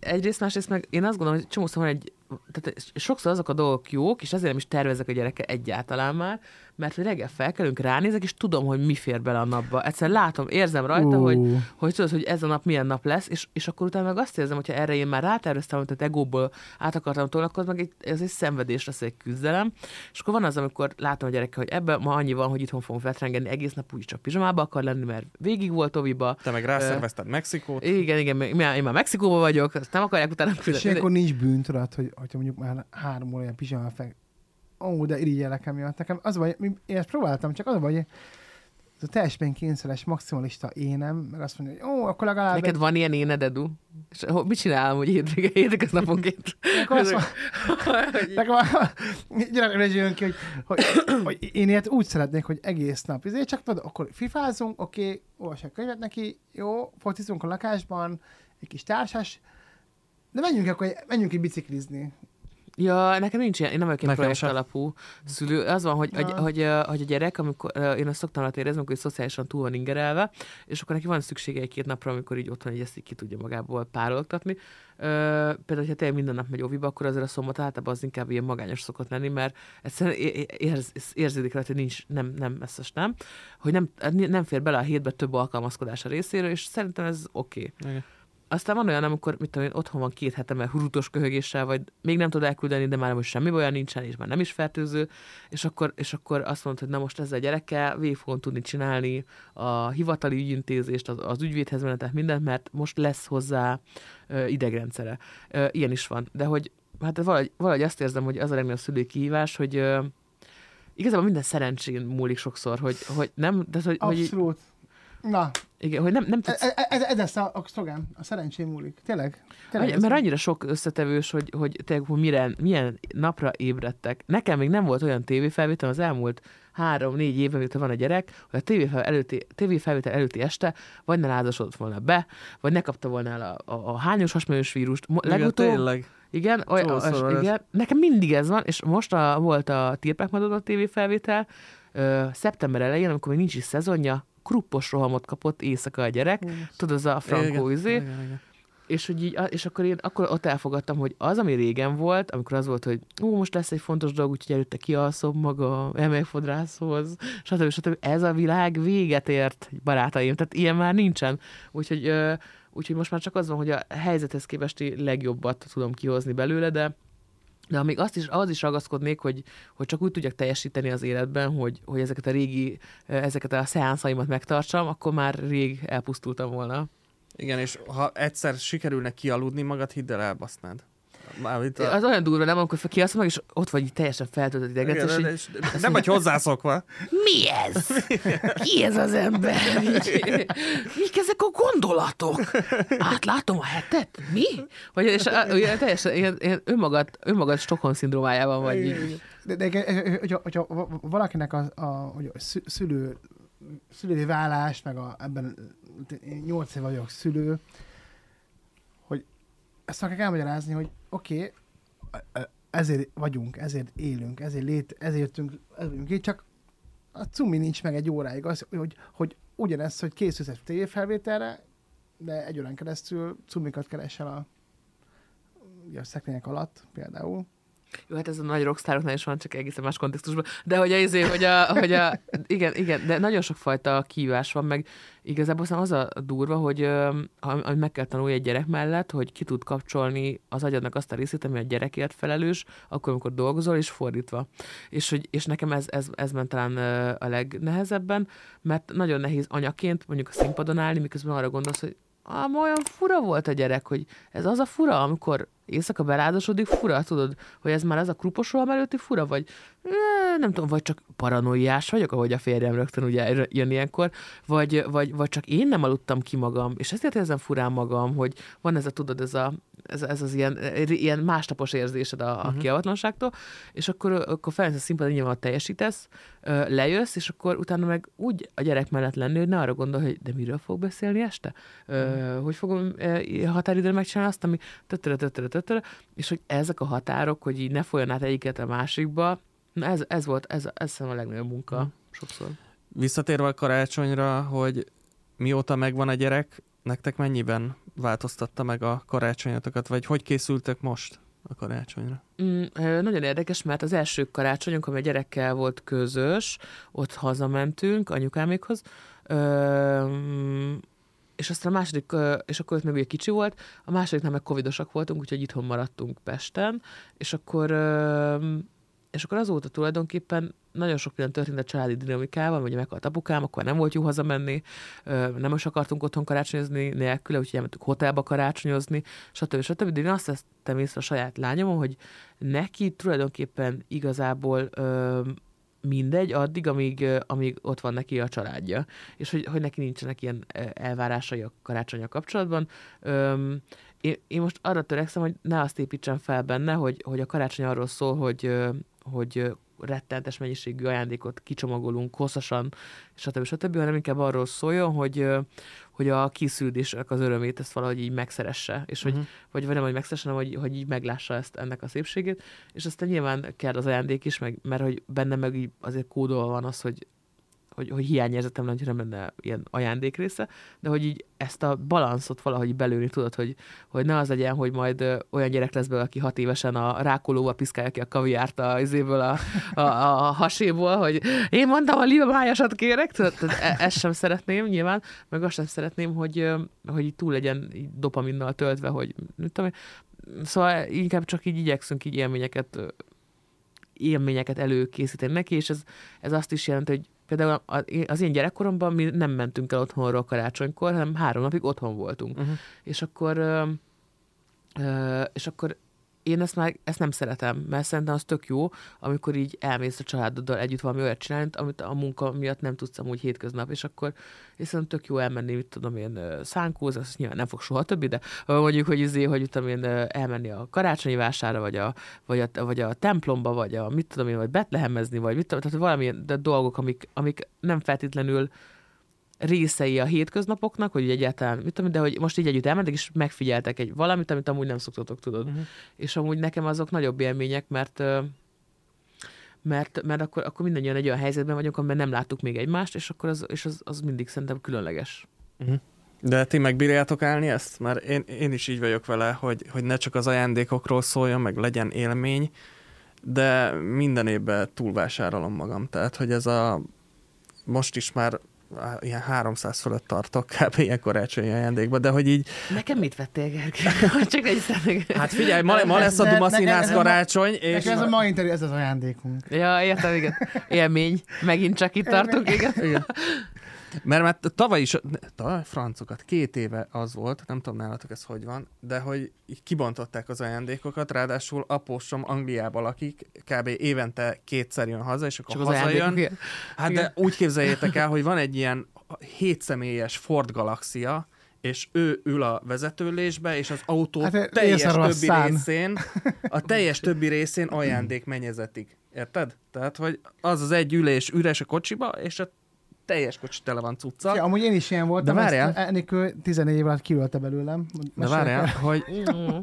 egyrészt, másrészt meg én azt gondolom, hogy csomószor van egy, tehát sokszor azok a dolgok jók, és ezért nem is tervezek a gyerekkel egyáltalán már, mert hogy reggel felkelünk, ránézek, és tudom, hogy mi fér bele a napba. Egyszerűen látom, érzem rajta, Ú. hogy, hogy tudod, hogy ez a nap milyen nap lesz, és, és akkor utána meg azt érzem, hogyha erre én már ráterveztem, tehát egóból át akartam tolni, akkor meg egy, ez egy szenvedés lesz, egy küzdelem. És akkor van az, amikor látom a gyerekkel, hogy ebben ma annyi van, hogy itthon fogunk vetrengeni, egész nap úgyis csak pizsamába akar lenni, mert végig volt Oviba. te meg rászervezted Mexikót. Igen, igen, én már, én már Mexikóban vagyok, azt nem akarják utána És küldeni. ilyenkor nincs bűn, tudod, hogy, hogyha mondjuk már három óra ilyen pizsamán fek. Ó, de irigyelek emiatt. Nekem az mi- én ezt próbáltam, csak az hogy ez a teljesen kényszeres, maximalista énem, meg azt mondja, hogy ó, akkor legalább... Neked van ilyen éned, Edu? És ho- mit csinál, hogy hétvége, azt van- Nekem is jön ki, hogy, hogy, hogy, én ilyet úgy szeretnék, hogy egész nap. Ezért csak tudod, akkor fifázunk, oké, okay, olvassák könyvet neki, jó, focizunk a lakásban, egy kis társas, de menjünk akkor, menjünk egy biciklizni. Ja, nekem nincs ilyen, én nem vagyok ilyen projekt sem. alapú szülő. Az van, hogy, hogy, Ja. hogy, ö, hogy a gyerek, amikor én azt szoktam alatt érezni, amikor szociálisan túl van ingerelve, és akkor neki van szüksége egy-két napra, amikor így otthon így ezt így ki tudja magából párologtatni. Ö, például, hogyha tényleg minden nap megy óviba, akkor azért a szombat általában az inkább ilyen magányos szokott lenni, mert egyszerűen érz, érződik rajta, hogy nincs, nem, nem, ez most nem, hogy nem, nem fér bele a hétbe több alkalmazkodás a részéről, és szerintem ez oké. Okay. Igen. Aztán van olyan, amikor mit tudom én, otthon van két hete, mert hurutos köhögéssel, vagy még nem tud elküldeni, de már most semmi olyan nincsen, és már nem is fertőző, és akkor, és akkor azt mondod, hogy na most ezzel a gyerekkel végig fogom tudni csinálni a hivatali ügyintézést, az, az ügyvédhez menetet, mindent, mert most lesz hozzá ö, idegrendszere. Ö, ilyen is van. De hogy hát valahogy, valahogy azt érzem, hogy az a legnagyobb szülői kihívás, hogy ö, igazából minden szerencsén múlik sokszor, hogy, hogy nem, de hogy, hogy, Abszolút. Na, igen, hogy nem, nem tudsz ez, ez, ez lesz a, a szlogán, a szerencsém múlik. Tényleg? Tényleg Annyi, ez mert annyira sok összetevős, hogy, hogy tényleg, hogy mire, milyen napra ébredtek. Nekem még nem volt olyan tévéfelvétel az elmúlt három-négy évben, miután van a gyerek, hogy a tévéfel előtti, tévéfelvétel előtti este vagy ne lázasodott volna be, vagy ne kapta volna el a, a, a hányos hasmenős vírust. Legutóbb, tényleg. igen, olyan, Szóval az, ez. igen, nekem mindig ez van, és most a, volt a Tirpák Madonna tévéfelvétel, ö, szeptember elején, amikor még nincs is szezonja, kruppos rohamot kapott éjszaka a gyerek, tudod, az a frankó izé, igen, igen. és, hogy így, és akkor én akkor ott elfogadtam, hogy az, ami régen volt, amikor az volt, hogy ó, most lesz egy fontos dolog, úgyhogy előtte kialszom maga, elmegyek fodrászhoz, stb. stb. Ez a világ véget ért, barátaim, tehát ilyen már nincsen. Úgyhogy, úgyhogy most már csak az van, hogy a helyzethez képesti legjobbat tudom kihozni belőle, de de amíg azt is, az is ragaszkodnék, hogy, hogy csak úgy tudjak teljesíteni az életben, hogy, hogy ezeket a régi, ezeket a szeánszaimat megtartsam, akkor már rég elpusztultam volna. Igen, és ha egyszer sikerülne kialudni magad, hidd el, elbasznád. Mármint a... Az olyan durva, nem, amikor kiasz meg, és ott vagy teljesen feltöltött idegrendszer, Igen, és így, és nem vagy hozzászokva. mi ez? Ki ez az ember? Mik ezek a gondolatok? Átlátom a hetet? Mi? Vagy és ilyen teljesen ilyen, ilyen önmagad, önmagad Stockholm szindrómájában vagy. Így. De, de, de hogyha, hogyha valakinek a, a, hogy a szü- szülő, szülői vállás, meg a, ebben nyolc év vagyok szülő, ezt akarok elmagyarázni, hogy oké, okay, ezért vagyunk, ezért élünk, ezért, lét, ezért jöttünk, ezért vagyunk itt, csak a cumi nincs meg egy óráig. Az, hogy, hogy ugyanez, hogy készülsz egy tévéfelvételre, de egy órán keresztül cumikat keresel a, a szekrények alatt például. Jó, hát ez a nagy rockstároknál is van, csak egészen más kontextusban. De hogy a, izé, hogy a, hogy a, igen, igen, de nagyon sokfajta kívás van, meg igazából az a durva, hogy amit meg kell tanulni egy gyerek mellett, hogy ki tud kapcsolni az agyadnak azt a részét, ami a gyerekért felelős, akkor, amikor dolgozol, és fordítva. És, hogy, és nekem ez, ez, ez ment talán a legnehezebben, mert nagyon nehéz anyaként mondjuk a színpadon állni, miközben arra gondolsz, hogy ám olyan fura volt a gyerek, hogy ez az a fura, amikor éjszaka beládosodik, fura, tudod, hogy ez már az a krupos roham előtti fura, vagy nem tudom, vagy csak paranoiás vagyok, ahogy a férjem rögtön ugye jön ilyenkor, vagy, vagy, vagy csak én nem aludtam ki magam, és ezért érzem furán magam, hogy van ez a, tudod, ez, a, ez, ez az ilyen, ilyen másnapos érzésed a, a Mhm. kiavatlanságtól, és akkor, akkor felmész a színpadon, nyilván teljesítesz, lejössz, és akkor utána meg úgy a gyerek mellett lenni, hogy ne arra gondolj, hogy de miről fog beszélni este? Mhm. hogy fogom ö, határidőn megcsinálni azt, ami tötörö, tötörö, tötörö, és hogy ezek a határok, hogy így ne folyjon át egyiket a másikba, ez, ez volt, ez, ez a legnagyobb munka Mhm. sokszor. Visszatérve a karácsonyra, hogy mióta megvan a gyerek, nektek mennyiben változtatta meg a karácsonyotokat, vagy hogy készültek most a karácsonyra? Mm, nagyon érdekes, mert az első karácsonyunk, ami a gyerekkel volt közös, ott hazamentünk anyukámékhoz, ö, mm, és aztán a második, és akkor ott még ugye kicsi volt, a másodiknál meg covidosak voltunk, úgyhogy itthon maradtunk Pesten, és akkor, ö, és akkor azóta tulajdonképpen nagyon sok minden történt a családi dinamikával, ugye meghalt apukám, akkor nem volt jó hazamenni, nem is akartunk otthon karácsonyozni nélküle, úgyhogy elmentünk hotelba karácsonyozni, stb. stb. De én azt vettem észre a saját lányomon, hogy neki tulajdonképpen igazából mindegy, addig, amíg, amíg ott van neki a családja. És hogy, hogy neki nincsenek ilyen elvárásai a karácsonya kapcsolatban. Öm, én, én most arra törekszem, hogy ne azt építsem fel benne, hogy, hogy a karácsony arról szól, hogy, hogy ö, rettentes mennyiségű ajándékot kicsomagolunk hosszasan, stb. stb., hanem inkább arról szóljon, hogy, hogy a kiszűrések az örömét ezt valahogy így megszeresse, és hogy, Mhm. vagy, vagy nem, hogy megszeresse, hanem hogy, hogy így meglássa ezt ennek a szépségét, és aztán nyilván kell az ajándék is, meg, mert hogy benne meg így azért kódolva van az, hogy hogy, hogy hiányérzetem lenne, hogyha nem lenne ilyen ajándék része, de hogy így ezt a balanszot valahogy belőni tudod, hogy, hogy ne az legyen, hogy majd olyan gyerek lesz belőle, aki hat évesen a rákolóval piszkálja ki a kaviárt a, izéből a, a, a, haséból, hogy én mondtam, a libamájasat kérek, tudod, e- ezt sem szeretném nyilván, meg azt sem szeretném, hogy, hogy túl legyen dopaminnal töltve, hogy mit tudom én. Szóval inkább csak így igyekszünk így élményeket élményeket előkészíteni neki, és ez, ez azt is jelenti, hogy például az én gyerekkoromban mi nem mentünk el otthonról karácsonykor, hanem három napig otthon voltunk. Uh-huh. És akkor, és akkor én ezt már ezt nem szeretem, mert szerintem az tök jó, amikor így elmész a családoddal együtt valami olyat csinálni, amit a munka miatt nem tudsz amúgy hétköznap, és akkor és szerintem tök jó elmenni, mit tudom én, szánkózni, azt nyilván nem fog soha többi, de mondjuk, hogy izé, hogy tudom én, elmenni a karácsonyi vására, vagy a, vagy a, vagy a templomba, vagy a, mit tudom én, vagy betlehemezni, vagy mit tudom, tehát valamilyen de dolgok, amik, amik nem feltétlenül részei a hétköznapoknak, hogy egyáltalán, mit tudom, de hogy most így együtt elmentek, és megfigyeltek egy valamit, amit amúgy nem szoktatok, tudod. Uh-huh. És amúgy nekem azok nagyobb élmények, mert mert, mert akkor, akkor mindannyian egy olyan helyzetben vagyunk, amiben nem láttuk még egymást, és akkor az, és az, az mindig szerintem különleges. De ti megbírjátok állni ezt? Mert én, én is így vagyok vele, hogy, hogy ne csak az ajándékokról szóljon, meg legyen élmény, de minden évben túlvásárolom magam. Tehát, hogy ez a most is már ilyen 300 fölött tartok kb. ilyen karácsonyi ajándékba, de hogy így, Nekem mit vettél, Gergely? Csak egy szemeg. hát figyelj, ma, ma lesz a Duma Színház karácsony, és Nekem ez a mai interjú, ez az ajándékunk. Ja, értem, igen. Élmény. Megint csak itt tartunk, igen. Igen. Mert már tavaly is, tavaly francokat, két éve az volt, nem tudom nálatok ez hogy van, de hogy kibontották az ajándékokat, ráadásul apósom Angliába lakik, kb. évente kétszer jön haza, és akkor Csak az hazajön. igen. Hát de úgy képzeljétek el, hogy van egy ilyen hétszemélyes Ford Galaxia, és ő ül a vezetőlésbe, és az autó Hát, hát, teljes többi rosszán. részén, a teljes többi részén ajándék mennyezetik. Érted? Tehát, hogy az az egy ülés üres a kocsiba, és a teljes kocsi tele van cuccal. Ja, amúgy én is ilyen voltam, De ezt várjál. Enikő 14 év alatt kirölte belőlem. De várjál, hogy, Mm.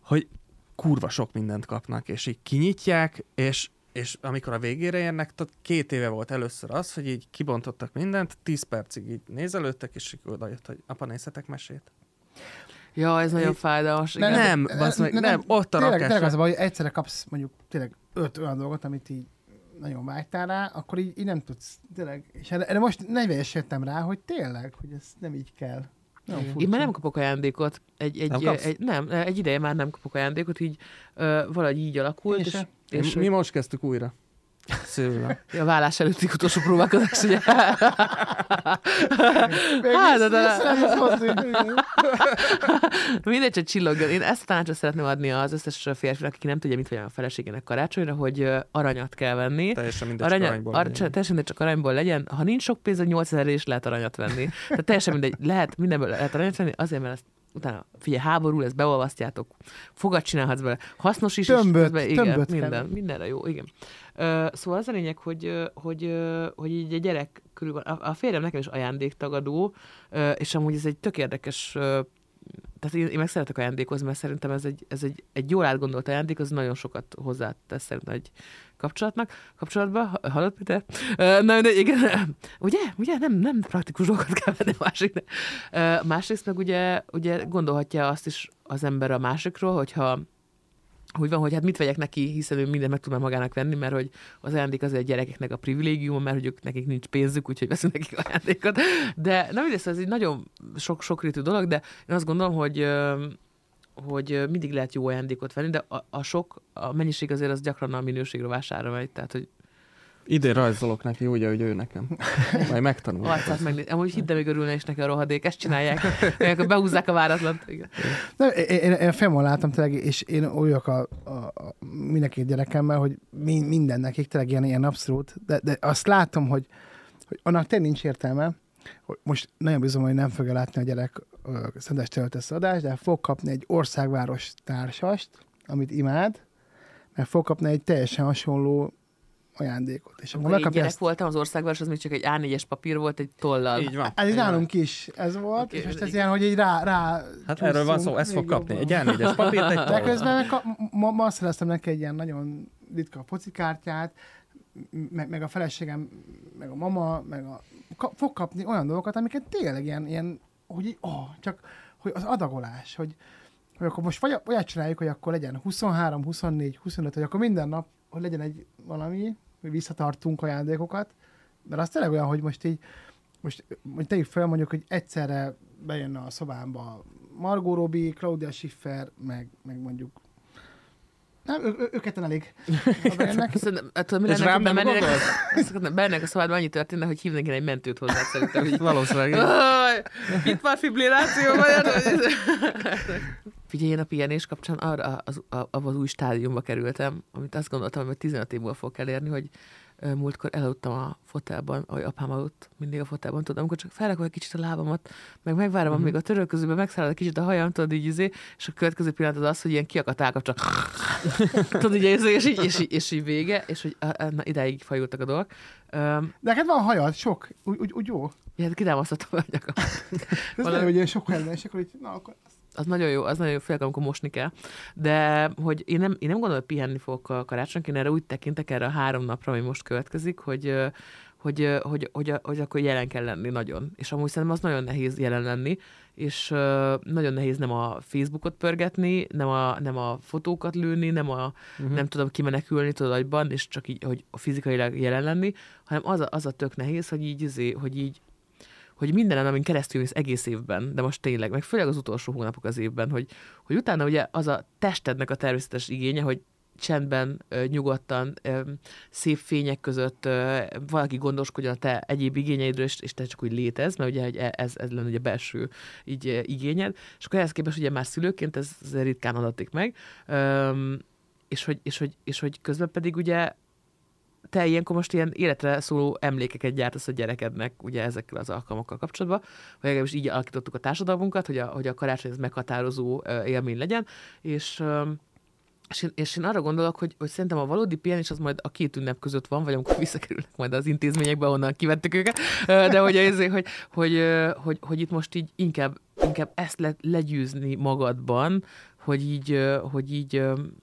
hogy kurva sok mindent kapnak, és így kinyitják, és, és amikor a végére érnek, tehát két éve volt először az, hogy így kibontottak mindent, 10 percig így nézelődtek, és így oda jött, hogy apa, nézzetek mesét. Ja, ez nagyon fájdalmas. Ne- igen. Nem, basz meg, nem, ott a tényleg, rakás. tényleg az a baj, hogy egyszerre kapsz mondjuk tényleg öt olyan dolgot, amit így nagyon vágytál rá, akkor így, így nem tudsz, tényleg. És erre, erre most 40 jöttem rá, hogy tényleg, hogy ez nem így kell. Nagyon Én már nem kapok ajándékot. Egy, egy, Nem kapsz? egy, nem, egy ideje már nem kapok ajándékot, így ö, valahogy így alakult. Én És, se. és, mi most kezdtük újra. Szőle. a vállás előtti utolsó próbálkozás, ugye? Hát, de- igen. Mindegy, csak csillogjon. Én ezt a tanácsot szeretném adni az összes férfinak, aki nem tudja, mit vegyen a feleségének karácsonyra, hogy aranyat kell venni. Teljesen mindegy, Aranya, aranyból. ar, legyen. csak- teljesen mindegy, csak aranyból legyen. Ha nincs sok pénz, 8000 is lehet aranyat venni. Tehát teljesen mindegy, lehet, mindenből lehet aranyat venni, azért, mert ezt utána, figyelj, háború lesz, beolvasztjátok, fogat csinálhatsz bele, hasznos is, Tömböt, és közben, igen, tömböt kell. minden, mindenre jó, igen. Ö, szóval az a lényeg, hogy, hogy, hogy így egy gyerek körül van. A, a férjem nekem is ajándéktagadó, és amúgy ez egy tök érdekes tehát én, én meg szeretek ajándékozni, mert szerintem ez egy, ez egy, egy jól átgondolt ajándék, az nagyon sokat hozzátesz szerintem egy kapcsolatnak, kapcsolatba. Ha- Hallod, Péter? Na, de igen, ugye, ugye nem, nem praktikus dolgokat kell venni a másiknak. Másrészt meg ugye, ugye gondolhatja azt is az ember a másikról, hogyha úgy van, hogy hát mit vegyek neki, hiszen ő mindent meg tudna magának venni, mert hogy az ajándék az egy gyerekeknek a privilégium, mert hogy ők, nekik nincs pénzük, úgyhogy veszünk nekik ajándékot. De nem mindegy, szóval ez egy nagyon sok, sokrétű dolog, de én azt gondolom, hogy hogy mindig lehet jó ajándékot venni, de a, a sok, a mennyiség azért az gyakran a minőségre vásárra megy, tehát hogy Idén rajzolok neki úgy, ahogy ő nekem. Majd megtanul. arcát megnéz. Amúgy hidd, még örülne is neki a rohadék, ezt csinálják. Akkor behúzzák a váratlant. Igen. Nem, én, én, én filmon láttam tényleg, és én olyok a, a, a mindenki gyerekemmel, hogy mi, minden nekik tényleg ilyen, ilyen abszolút, de, de azt látom, hogy, hogy annak tényleg nincs értelme, hogy most nagyon bizony, hogy nem fogja látni a gyerek ö, szendes töltesz adást, de fog kapni egy országváros társast, amit imád, meg fog kapni egy teljesen hasonló ajándékot. És Amikor én gyerek voltam, az országváros az még csak egy A4-es papír volt, egy tollal. Így van. Ez így nálunk is ez volt, Oké, és most ez igen. ilyen, hogy így rá, rá Hát erről van szó, ezt fog kapni. jobban. Egy A4-es papírt, egy De közben meg ka- ma, ma szereztem neki egy ilyen nagyon ritka focikártyát, meg, meg a feleségem, meg a mama, meg a, ka, fog kapni olyan dolgokat, amiket tényleg ilyen, ilyen hogy oh, csak hogy az adagolás, hogy, hogy akkor most vagy, olyat csináljuk, hogy akkor legyen 23, 24, 25, hogy akkor minden nap, hogy legyen egy valami, hogy visszatartunk ajándékokat, mert az tényleg olyan, hogy most így, most, most tegyük fel mondjuk, hogy egyszerre bejönne a szobámba Margot Robbie, Claudia Schiffer, meg, meg mondjuk nem, ő, ő, ők elég. Szerintem, hát, mi És lenne, rám nem bemennének, gondolsz? bemennek a szobádba, annyi történne, hogy hívnak egy mentőt hozzá szerintem. Hogy Valószínűleg. Itt már fibriláció van. Figyelj, én a pihenés kapcsán arra az, a, abba az új stádiumba kerültem, amit azt gondoltam, hogy 15 év múlva fog elérni, hogy múltkor elaludtam a fotelban, ahogy apám aludt, mindig a fotelban, tudod, amikor csak felrakom egy kicsit a lábamat, meg megvárom, amíg a törölközőben megszállod egy kicsit a hajam, tudod, így izé, és a következő pillanat az az, hogy ilyen kiakadt állkap, csak tudod, így, izé, és így, és így, és így vége, és hogy na, idáig fajultak a dolgok. Um, De neked van hajad, sok, úgy, úgy, úgy jó. ja, hát kitámasztottam a nyakam. Ez Valami- hogy ilyen sok hajad, és akkor így, na akkor az nagyon jó, az nagyon jó, főleg amikor mosni kell. De hogy én nem, én nem gondolom, hogy pihenni fogok a karácsonyk, én erre úgy tekintek erre a három napra, ami most következik, hogy, hogy, hogy, hogy, hogy akkor jelen kell lenni nagyon. És amúgy szerintem az nagyon nehéz jelen lenni, és nagyon nehéz nem a Facebookot pörgetni, nem a, nem a fotókat lőni, nem a, uh-huh. nem tudom kimenekülni tudod agyban, és csak így, hogy fizikailag jelen lenni, hanem az a, az a tök nehéz, hogy így, izé, hogy így hogy mindenen, amin keresztül mész egész évben, de most tényleg, meg főleg az utolsó hónapok az évben, hogy, hogy utána ugye az a testednek a természetes igénye, hogy csendben, nyugodtan, szép fények között valaki gondoskodjon a te egyéb igényeidről, és, te csak úgy létez, mert ugye e- ez, ez lenne ugye belső így, igényed, és akkor ehhez képest ugye már szülőként ez, ritkán adatik meg, és, hogy, és, hogy, és hogy közben pedig ugye te ilyenkor most ilyen életre szóló emlékeket gyártasz a gyerekednek, ugye ezekkel az alkalmakkal kapcsolatban, vagy legalábbis így alakítottuk a társadalmunkat, hogy a, hogy a karácsony ez meghatározó élmény legyen, és és én, és én arra gondolok, hogy, hogy szerintem a valódi pihenés az majd a két ünnep között van, vagy amikor visszakerülnek majd az intézményekbe, onnan kivettük őket, de hogy, azért, hogy, hogy, hogy, hogy itt most így inkább, inkább ezt le, legyűzni magadban, hogy így, hogy így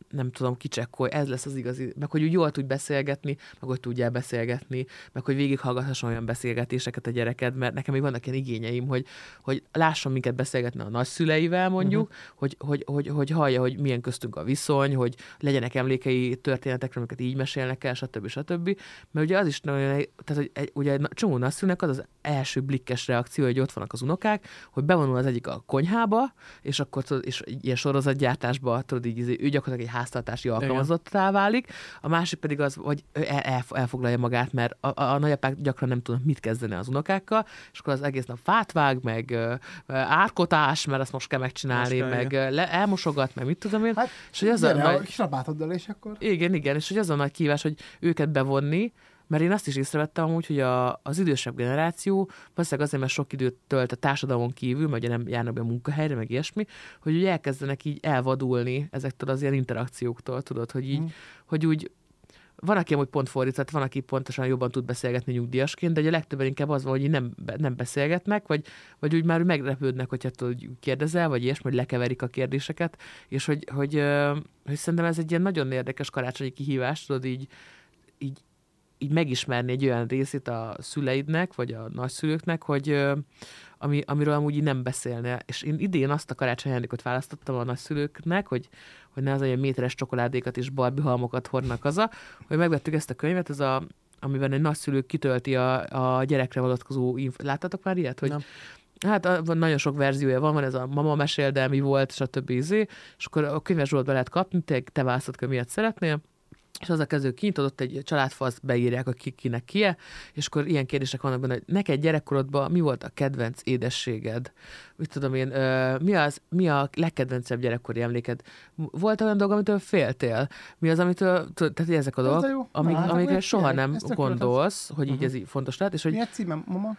nem tudom, kicsekkolj, ez lesz az igazi, meg hogy úgy jól tudj beszélgetni, meg hogy tudjál beszélgetni, meg hogy végighallgathasson olyan beszélgetéseket a gyereked, mert nekem még vannak ilyen igényeim, hogy, hogy lásson minket beszélgetni a nagyszüleivel mondjuk, uh-huh. hogy, hogy, hogy, hogy hallja, hogy milyen köztünk a viszony, hogy legyenek emlékei történetekről, amiket így mesélnek el, stb. stb. Mert ugye az is nagyon, tehát hogy egy, ugye egy nagy nagyszülnek az az első blikkes reakció, hogy ott vannak az unokák, hogy bevonul az egyik a konyhába, és akkor tudod, és ilyen sorozatgyártásba, tudod, így, ő gyakorlatilag egy háztartási alkalmazottá válik, a másik pedig az, hogy el, el, elfoglalja magát, mert a, a, a nagyapák gyakran nem tudnak mit kezdeni az unokákkal, és akkor az egész nap fát vág, meg árkotás, mert azt most kell megcsinálni, Most meg le, elmosogat, meg mit tudom én. Hát, és hogy az a gyere, a nagy, kis lapátoddal, és akkor... igen, igen, és hogy az a nagy kívás, hogy őket bevonni, mert én azt is észrevettem amúgy, hogy a, az idősebb generáció, valószínűleg azért, mert sok időt tölt a társadalmon kívül, mert ugye nem járnak be a munkahelyre, meg ilyesmi, hogy ugye elkezdenek így elvadulni ezektől az ilyen interakcióktól, tudod, hogy így, Mm. hogy úgy van, aki amúgy pont fordított, van, aki pontosan jobban tud beszélgetni nyugdíjasként, de ugye a legtöbben inkább az van, hogy nem, nem beszélgetnek, vagy, vagy úgy már meglepődnek, hogyha tudod, hogy kérdezel, vagy ilyesmi, hogy lekeverik a kérdéseket, és hogy, hogy, ö, hogy szerintem ez egy ilyen nagyon érdekes karácsonyi kihívás, tudod, így, így, így megismerni egy olyan részét a szüleidnek, vagy a nagyszülőknek, hogy ami, amiről amúgy így nem beszélne. És én idén azt a karácsonyi ajándékot választottam a nagyszülőknek, hogy, hogy ne az olyan méteres csokoládékat és barbie halmokat hordnak haza, hogy megvettük ezt a könyvet, ez a amiben egy nagyszülő kitölti a, a gyerekre vonatkozó inf- Láttatok már ilyet? Hogy Nem. Hát van nagyon sok verziója van, van ez a mama mesél, de mi volt, stb. Izé, és akkor a könyves zsoltba lehet kapni, te, te választod, miért szeretnél, és az a kezdő kinyitod, ott egy családfasz, beírják, hogy ki, kinek kie, és akkor ilyen kérdések vannak benne, hogy neked gyerekkorodban mi volt a kedvenc édességed? Mit tudom én, mi, az, mi a legkedvencebb gyerekkori emléked? Volt olyan dolog, amitől féltél? Mi az, amitől, tehát ezek a Ez dolgok, amik, amikre soha nem ez gondolsz, hogy így ez így fontos lehet, és hogy Mi a címem, mama?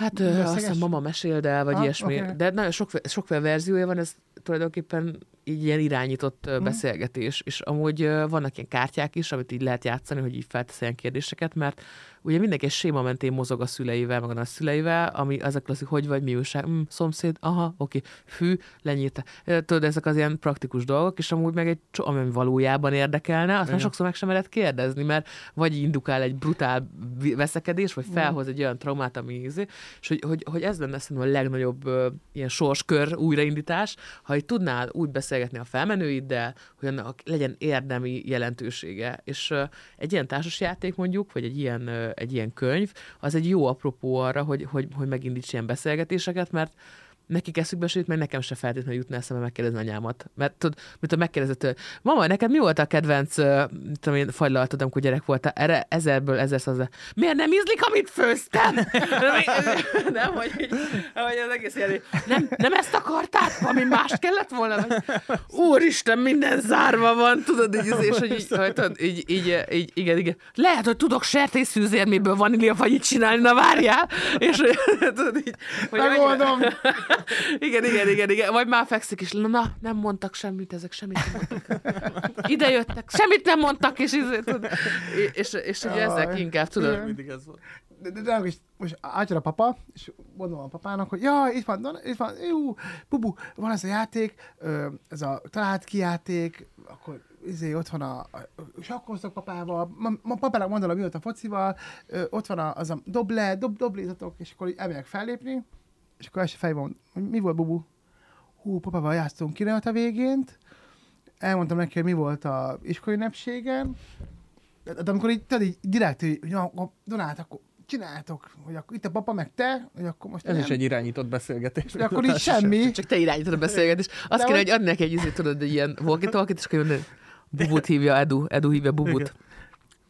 Hát ö, azt hiszem mama meséld el, vagy Ah, ilyesmi. oké. De nagyon sok, sokféle verziója van, ez tulajdonképpen így ilyen irányított uh beszélgetés, és amúgy uh, vannak ilyen kártyák is, amit így lehet játszani, hogy így feltesz ilyen kérdéseket, mert ugye mindenki egy séma mentén mozog a szüleivel, meg a nagyszüleivel, ami az a klasszik, hogy vagy mi újság, mm, szomszéd, aha, oké, fű, lenyírta. Tudod, ezek az ilyen praktikus dolgok, és amúgy meg egy ami valójában érdekelne, azt már sokszor meg sem lehet kérdezni, mert vagy indukál egy brutál veszekedés, vagy felhoz egy olyan traumát, ami ízé, és hogy, hogy, hogy ez lenne szerintem a legnagyobb ö, ilyen sorskör újraindítás, ha itt tudnál úgy beszélgetni a felmenőiddel, hogy annak legyen érdemi jelentősége. És ö, egy ilyen társasjáték mondjuk, vagy egy ilyen, ö, egy ilyen könyv, az egy jó apropó arra, hogy, hogy, hogy megindíts ilyen beszélgetéseket, mert nekik eszükbe sőt, meg nekem se feltétlenül jutna eszembe megkérdezni anyámat. Mert tudod, mint a megkérdezett tőle, mama, neked mi volt a kedvenc, mit tudom én, fagylaltad, amikor gyerek voltál? Erre ezerből ezer száz. Miért nem ízlik, amit főztem? nem, hogy, hogy az egész ilyen, nem, nem ezt akartál, ami más kellett volna? Úristen, minden zárva van, tudod, így, és hogy így, hogy, tudod, így, így, így, igen, igen. Lehet, hogy tudok sertészfűzérméből vaníliafagyit csinálni, na várjál, és hogy, tudod, így, hogy Megoldom! Igen, igen, igen, igen. Vagy már fekszik, és na, nem mondtak semmit, ezek semmit nem mondtak. Ide jöttek, semmit nem mondtak, és, izé, tudod, és, és ugye ezek inkább, tudod. Mindig ez volt. De, de, de most, most átjön a papa, és mondom a papának, hogy ja, itt van, itt van, jó, bubu, van ez a játék, ez a talált ki játék, akkor izé, ott van a, a sakkoztok papával, ma, ma papának mondom, mi volt a focival, ö, ott van a, az a doble, dob, doblézatok, és akkor így elmegyek fellépni, és akkor első fejben mi volt, bubu? Hú, papával játszottunk ki a végént, elmondtam neki, hogy mi volt a iskolai ünnepségen, de, de amikor így, tudod, így direkt, hogy ja, Donát, akkor csináltok, hogy akkor itt a papa, meg te, hogy akkor most Ez nem. is egy irányított beszélgetés. hogy akkor így semmi. csak te irányítod a beszélgetést. Azt De kéne, hogy- neki egy tudod, egy ilyen walkie és akkor jönni, Bubut hívja Edu, Edu hívja Bubut.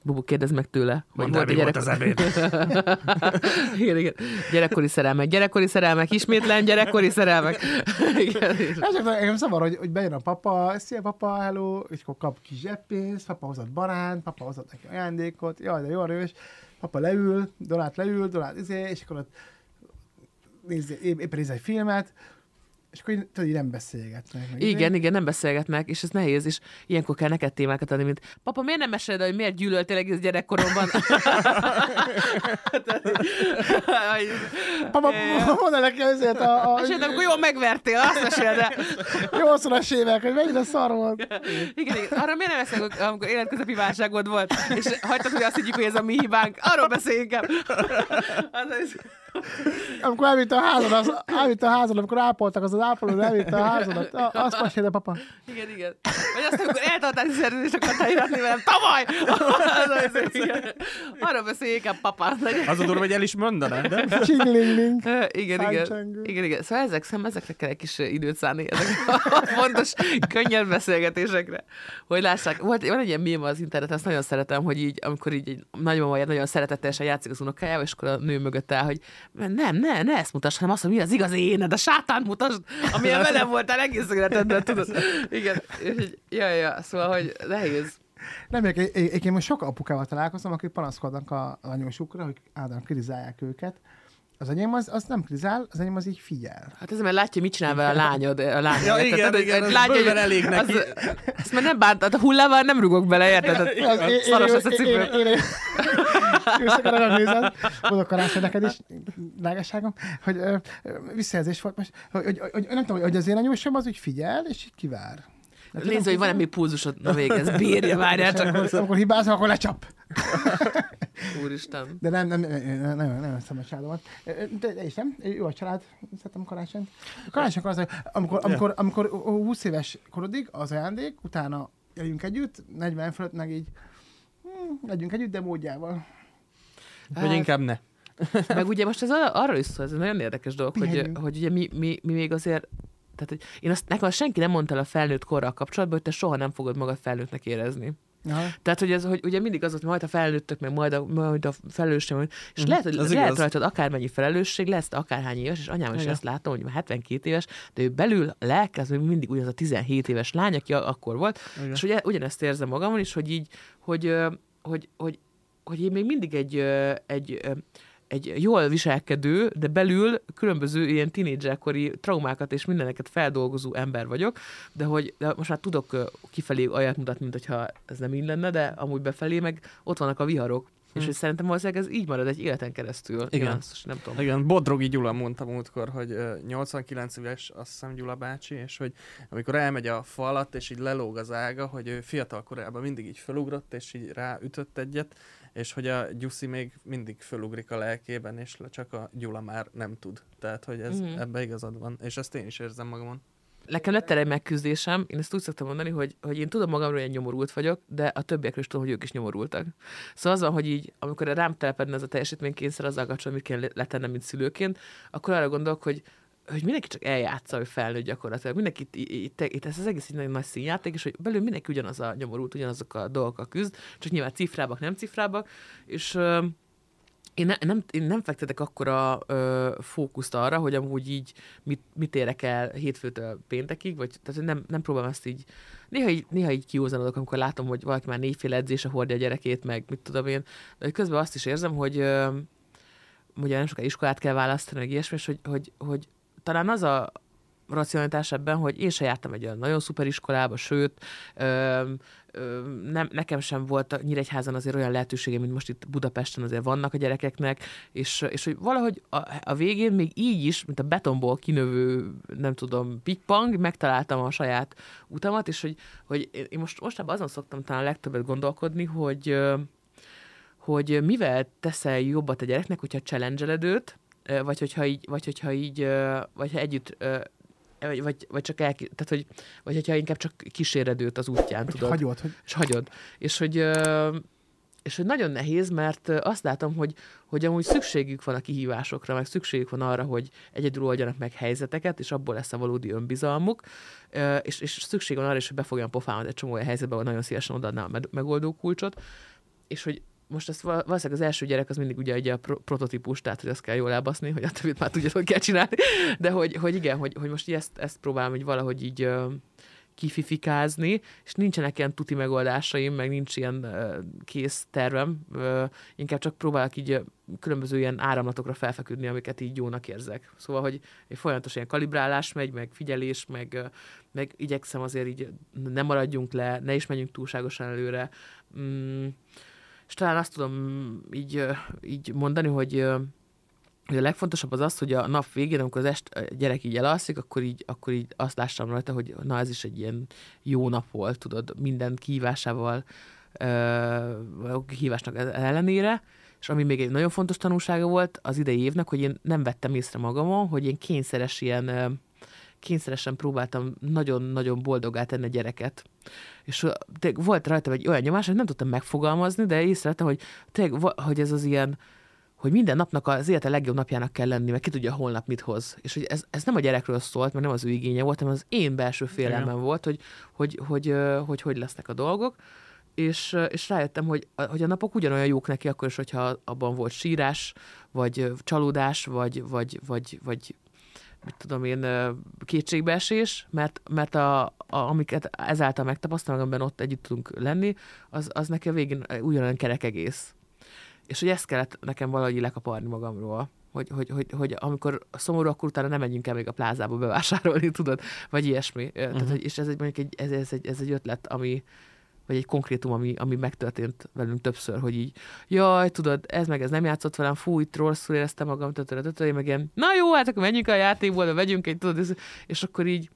Bubu, kérdezd meg tőle, hogy Mondd el, mi volt az ebéd. igen, igen. Gyerekkori szerelmek, gyerekkori szerelmek, ismétlen gyerekkori szerelmek. igen, és- Ez csak engem szavar, hogy, hogy bejön a papa, szia papa, hello, és akkor kap kis zseppénzt, papa hozott baránt, papa hozott neki ajándékot, jaj, de jó erős, papa leül, Donát leül, Donát izé, és akkor ott néz, épp- éppen néz egy filmet, és akkor így, tudod, így nem beszélgetnek. meg. Igen, igen, nem beszélgetnek, és ez nehéz, és ilyenkor kell neked témákat adni, mint papa, miért nem meséled, hogy miért gyűlöltél egész gyerekkoromban? Papa, mondd el neki azért a, a én akkor jól megvertél, azt meséld el. 80-as évek, hogy mennyire szar volt. Igen, igen. Arra miért nem beszélünk, amikor életközepi válságod volt, és hagytad, hogy azt higgyük, hogy ez a mi hibánk. Arról beszéljünk el. Amikor elvitte a házad, az, elvitte a házad, amikor ápoltak, az az ápoló elvitte a házadat. A- Azt mesél a papa. igen, igen. Vagy azt, amikor eltartási szerződést akartál iratni velem, tavaly! Az, az, igen. Arról beszéljünk inkább papa. Az a durva, hogy el is mondaná, de? Csinglingling. Igen, igen. Igen, igen. Szóval ezek, szem, ezekre kell egy kis időt szállni, ezek a fontos, könnyed beszélgetésekre. Hogy lássák, volt, van egy ilyen mém az interneten, azt nagyon szeretem, hogy így, amikor így egy nagymama nagyon szeretetesen játszik az unokájával, és akkor a nő mögött áll, hogy nem, ne, ne ezt mutass, hanem azt, hogy mi az igazi éned, a sátán mutasd, amilyen velem voltál egész életedben, tudod. Igen, és ja, ja, szóval, hogy nehéz. Nem, én, én, most sok apukával találkozom, akik panaszkodnak a, anyósukra, hogy általán kritizálják őket. Az enyém az, az nem kritizál, az enyém az így figyel. Hát ez mert látja, mit csinál vele a lányod, a lányod. Ja, igen, Tehát, igen, hogy az bőven hogy elég neki. Az, azt már nem bánt, a hullával nem rugok bele, érted? Szaros lesz a én, cipő. én, én, én, én, én, nézed, boldog karácsony neked is, drágaságom, hogy ö, visszajelzés volt most, hogy, hogy, hogy, nem tudom, hogy az én anyósom az úgy figyel, és így kivár. Nem Nézd, hogy van-e még pulzusod. Na végez, bírja, várjál csak. Amikor hibázom, akkor lecsap. Úristen. De nem, nem, nem, nem, nem, nem veszem a családomat. De, de is nem, jó a család, szeretem karácsonyt. Karácsony az, hogy amikor, amikor, amikor 20 éves korodig az ajándék, utána éljünk együtt, 40 fölött meg így, hm, legyünk együtt, de módjával. Vagy inkább ne. Meg ugye most ez arra- arról is szól, ez egy nagyon érdekes dolog, hogy, Pihenjünk. hogy ugye mi, mi, mi még azért tehát, hogy én azt, nekem azt senki nem mondta el a felnőtt korral kapcsolatban, hogy te soha nem fogod magad felnőttnek érezni. Aha. Tehát, hogy, ez, hogy ugye mindig az, hogy majd a felnőttök, meg majd a, majd a felelősség, és Mhm, lehet, hogy az lehet igaz. rajtad akármennyi felelősség, lesz akárhány éves, és anyám is Igen. ezt látom, hogy már 72 éves, de ő belül a lelke, az még mindig ugyanaz a 17 éves lány, aki akkor volt, Igen. és ugye ugyanezt érzem magamon is, hogy így, hogy, ö, hogy, hogy, hogy én még mindig egy, egy, ö, egy jól viselkedő, de belül különböző ilyen tinédzserkori traumákat és mindeneket feldolgozó ember vagyok, de hogy de most már tudok kifelé olyat mutatni, mint hogyha ez nem így lenne, de amúgy befelé meg ott vannak a viharok. És hogy szerintem valószínűleg ez így marad egy életen keresztül. Igen. Én azt nem tudom. Igen, Bodrogi Gyula mondta múltkor, hogy ö, 89 éves, azt hiszem Gyula bácsi, és hogy amikor elmegy a fa alatt, és így lelóg az ága, hogy ő fiatal korában mindig így felugrott, és így ráütött egyet, és hogy a Gyuszi még mindig fölugrik a lelkében, és csak a Gyula már nem tud. Tehát, hogy ez Mhm. ebbe igazad van, és ezt én is érzem magamon. Nekem lett erre egy megküzdésem, én ezt úgy szoktam mondani, hogy, hogy én tudom magamról, hogy én nyomorult vagyok, de a többiekről is tudom, hogy ők is nyomorultak. Szóval az van, hogy így, amikor rám telepedne ez a teljesítménykényszer azzal kapcsolatban, mit kell letennem, mint szülőként, akkor arra gondolok, hogy hogy mindenki csak eljátsza, hogy felnőtt gyakorlatilag. Mindenki itt, itt, itt, ez az egész egy nagyon nagy színjáték, és hogy belül mindenki ugyanaz a nyomorult, ugyanazok a dolgokkal küzd, csak nyilván cifrábbak, nem cifrábbak, és ö, én, ne, nem, én nem fektetek akkora ö, fókuszt arra, hogy amúgy így mit, mit érek el hétfőtől péntekig, vagy tehát nem, nem próbálom ezt így, néha így, néha így kiúzanodok, amikor látom, hogy valaki már négyféle edzése hordja a gyerekét, meg mit tudom én, de közben azt is érzem, hogy ö, ugye nem sokkal iskolát kell választani, meg ilyesmi, és hogy, hogy, hogy talán az a racionalitás ebben, hogy én se jártam egy olyan nagyon szuper iskolába, sőt, ö, ö, nem, nekem sem volt a Nyíregyházan azért olyan lehetősége, mint most itt Budapesten azért vannak a gyerekeknek, és, és hogy valahogy a, a végén még így is, mint a betonból kinövő, nem tudom, ping megtaláltam a saját utamat, és hogy, hogy én most mostában azon szoktam talán legtöbbet gondolkodni, hogy hogy mivel teszel jobbat a gyereknek, hogyha challenge őt, vagy hogyha így, vagy hogyha így, vagy ha együtt vagy, vagy, vagy csak el, tehát hogy, vagy hogyha inkább csak kíséred őt az útján, Hogy tudod? hagyod, hogy és hagyod. És hogy, és hogy nagyon nehéz, mert azt látom, hogy, hogy amúgy szükségük van a kihívásokra, meg szükségük van arra, hogy egyedül oldjanak meg helyzeteket, és abból lesz a valódi önbizalmuk, és, és szükség van arra is, hogy befogjam pofámat egy csomó olyan helyzetbe, ahol nagyon szívesen odaadnám a megoldó kulcsot, és hogy most val- valószínűleg az első gyerek az mindig ugye egy a pro- prototípus, tehát hogy azt kell jól elbaszni, hogy a többit már tudja, hogy kell csinálni, de hogy, hogy igen, hogy, hogy most ezt, ezt próbálom hogy valahogy így kififikázni, és nincsenek ilyen tuti megoldásaim, meg nincs ilyen kész tervem, inkább csak próbálok így különböző ilyen áramlatokra felfeküdni, amiket így jónak érzek. Szóval, hogy egy folyamatos ilyen kalibrálás megy, meg figyelés, meg, meg igyekszem azért így ne maradjunk le, ne is menjünk túlságosan előre. Mm, és talán azt tudom így, így mondani, hogy hogy a legfontosabb az az, hogy a nap végén, amikor az est a gyerek így elalszik, akkor így, akkor így azt lássam rajta, hogy na ez is egy ilyen jó nap volt, tudod, minden kihívásával, ö, kihívásnak ellenére, és ami még egy nagyon fontos tanulsága volt az idei évnek, hogy én nem vettem észre magamon, hogy én kényszeres ilyen, kényszeresen próbáltam nagyon-nagyon boldogá tenni a gyereket. És tényleg volt rajta egy olyan nyomás, hogy nem tudtam megfogalmazni, de észrevettem, hogy tényleg, hogy ez az ilyen, hogy minden napnak az élete legjobb napjának kell lenni, mert ki tudja holnap mit hoz. És hogy ez, ez nem a gyerekről szólt, mert nem az ő igénye volt, hanem az én belső félelmem volt, hogy hogy, hogy, hogy, hogy, hogy lesznek a dolgok. És, és rájöttem, hogy, hogy a napok ugyanolyan jók neki, akkor is, hogyha abban volt sírás, vagy csalódás, vagy, vagy, vagy, vagy mit tudom én, kétségbeesés, mert, mert a, a, amiket ezáltal megtapasztalom, amiben ott együtt tudunk lenni, az, az neki a végén ugyanolyan kerek egész. És hogy ezt kellett nekem valahogy lekaparni magamról. Hogy, hogy, hogy, hogy amikor szomorú, akkor utána nem menjünk el még a plázába bevásárolni, tudod? Vagy ilyesmi. Uh-huh. Tehát, hogy, és ez egy, mondjuk egy, ez, ez, egy, ez egy ötlet, ami, vagy egy konkrétum, ami, ami megtörtént velünk többször, hogy így, jaj, tudod, ez meg ez nem játszott velem, fú, itt rosszul éreztem magam, tötörö, tötörö, meg ilyen, na jó, hát akkor menjünk a játékból, vegyünk egy, tudod, ez, és akkor így,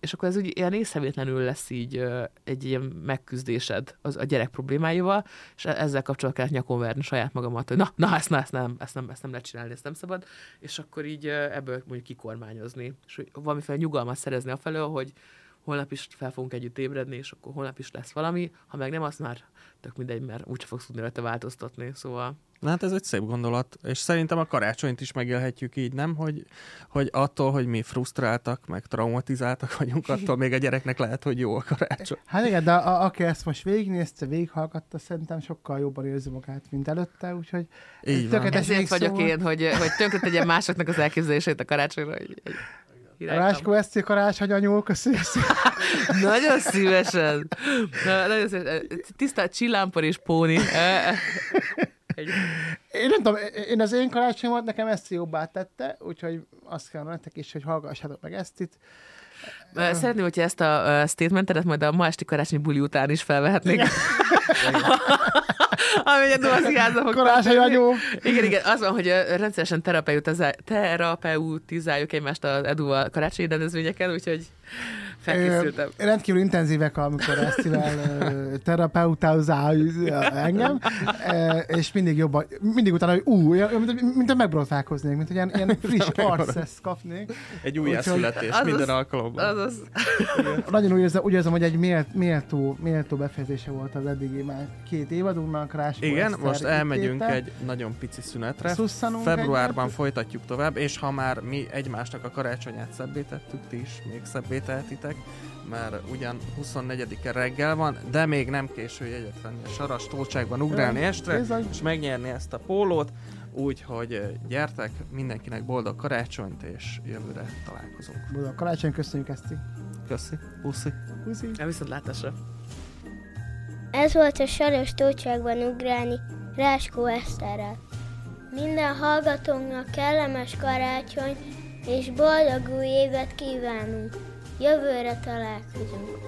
és akkor ez úgy ilyen észrevétlenül lesz így egy ilyen megküzdésed az a gyerek problémáival, és e- ezzel kapcsolatban kellett nyakon verni saját magamat, hogy na, na ezt, na, ezt, nem, ezt, nem, ezt nem lehet csinálni, ezt nem szabad, és akkor így ebből mondjuk kikormányozni, és valamiféle nyugalmat szerezni afelől, hogy holnap is fel fogunk együtt ébredni, és akkor holnap is lesz valami, ha meg nem, az már tök mindegy, mert úgyse fogsz tudni rajta változtatni, szóval Na hát ez egy szép gondolat, és szerintem a karácsonyt is megélhetjük így, nem? Hogy, hogy attól, hogy mi frusztráltak, meg traumatizáltak vagyunk, attól még a gyereknek lehet, hogy jó a karácsony. Hát igen, de a, aki ezt most végignézte, végighallgatta, szerintem sokkal jobban érzi magát, mint előtte, úgyhogy Így van. Tökéletes ezért vagyok volt. én, hogy, hogy tönkre tegyem másoknak az elképzelését a karácsonyra, iránytam. Ráskó ezt karácsony anyó, köszönjük szépen. Nagyon szívesen. Na, nagyon szívesen. Tisztelt csillámpor és póni. egy... Én nem tudom, én az én karácsonyomat nekem ezt jobbá tette, úgyhogy azt kell nektek is, hogy hallgassátok meg ezt itt. Szeretném, hogyha ezt a ö, statementedet majd a ma esti karácsonyi buli után is felvehetnék. Ami egy duasziházba fog Karácsony anyó. Igen, igen, az van, hogy rendszeresen terapeutizál- terapeutizáljuk egymást az Eduval karácsonyi rendezvényeken, úgyhogy felkészültem. Ö, rendkívül intenzívek, amikor Esztivel terapeutázál engem, ö, és mindig jobban, mindig utána, hogy ú, mint, mint, megbrotálkoznék, mint hogy ilyen, ilyen friss arcesz kapnék. Egy újjászületés Azaz- minden alkalommal. Azaz, Nagyon úgy érzem, úgy érzem hogy egy mélt, méltó, méltó befejezése volt az eddigi már két évadunknak, Ráskó Igen, Eszter most elmegyünk egy nagyon pici szünetre. Szusszanunk Februárban egyet. folytatjuk tovább, és ha már mi egymásnak a karácsonyát szebbé tettük, ti is még szebbé tehetitek, mert ugyan 24-e reggel van, de még nem késő jegyet venni a saras toltságban ugrálni estre, bizony. és megnyerni ezt a pólót, úgyhogy gyertek, mindenkinek boldog karácsonyt, és jövőre találkozunk. Boldog karácsony, köszönjük Eszti. Köszi, puszi. Puszi. el viszont látásra. Ez volt a Saros Tócságban ugrálni Ráskó Eszterrel. Minden hallgatónknak kellemes karácsony és boldog új évet kívánunk. Jövőre találkozunk.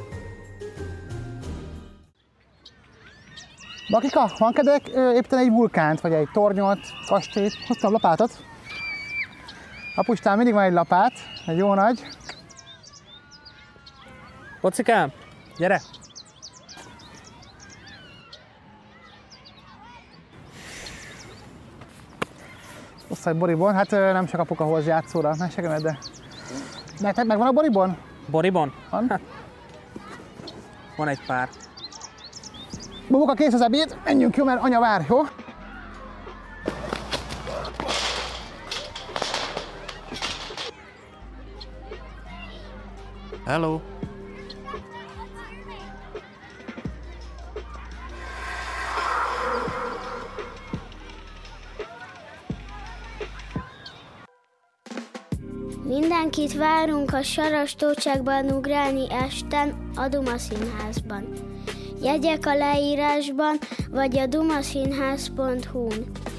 Bakika, van kedvek éppen egy vulkánt, vagy egy tornyot, kastélyt? Hoztam lapátot. Apustán mindig van egy lapát, egy jó nagy. Pocikám, gyere! Osztály boribon, hát nem csak apuka hoz játszóra, ne segíted, de... Neked megvan a boribon? Boribon? Van? Van egy pár. Bubuka, kész az ebéd, menjünk jó, mert anya vár, jó? Hello! Mindenkit várunk a Saras Tócságban ugrálni esten a Duma Színházban. Jegyek a leírásban, vagy a dumaszínház.hu-n.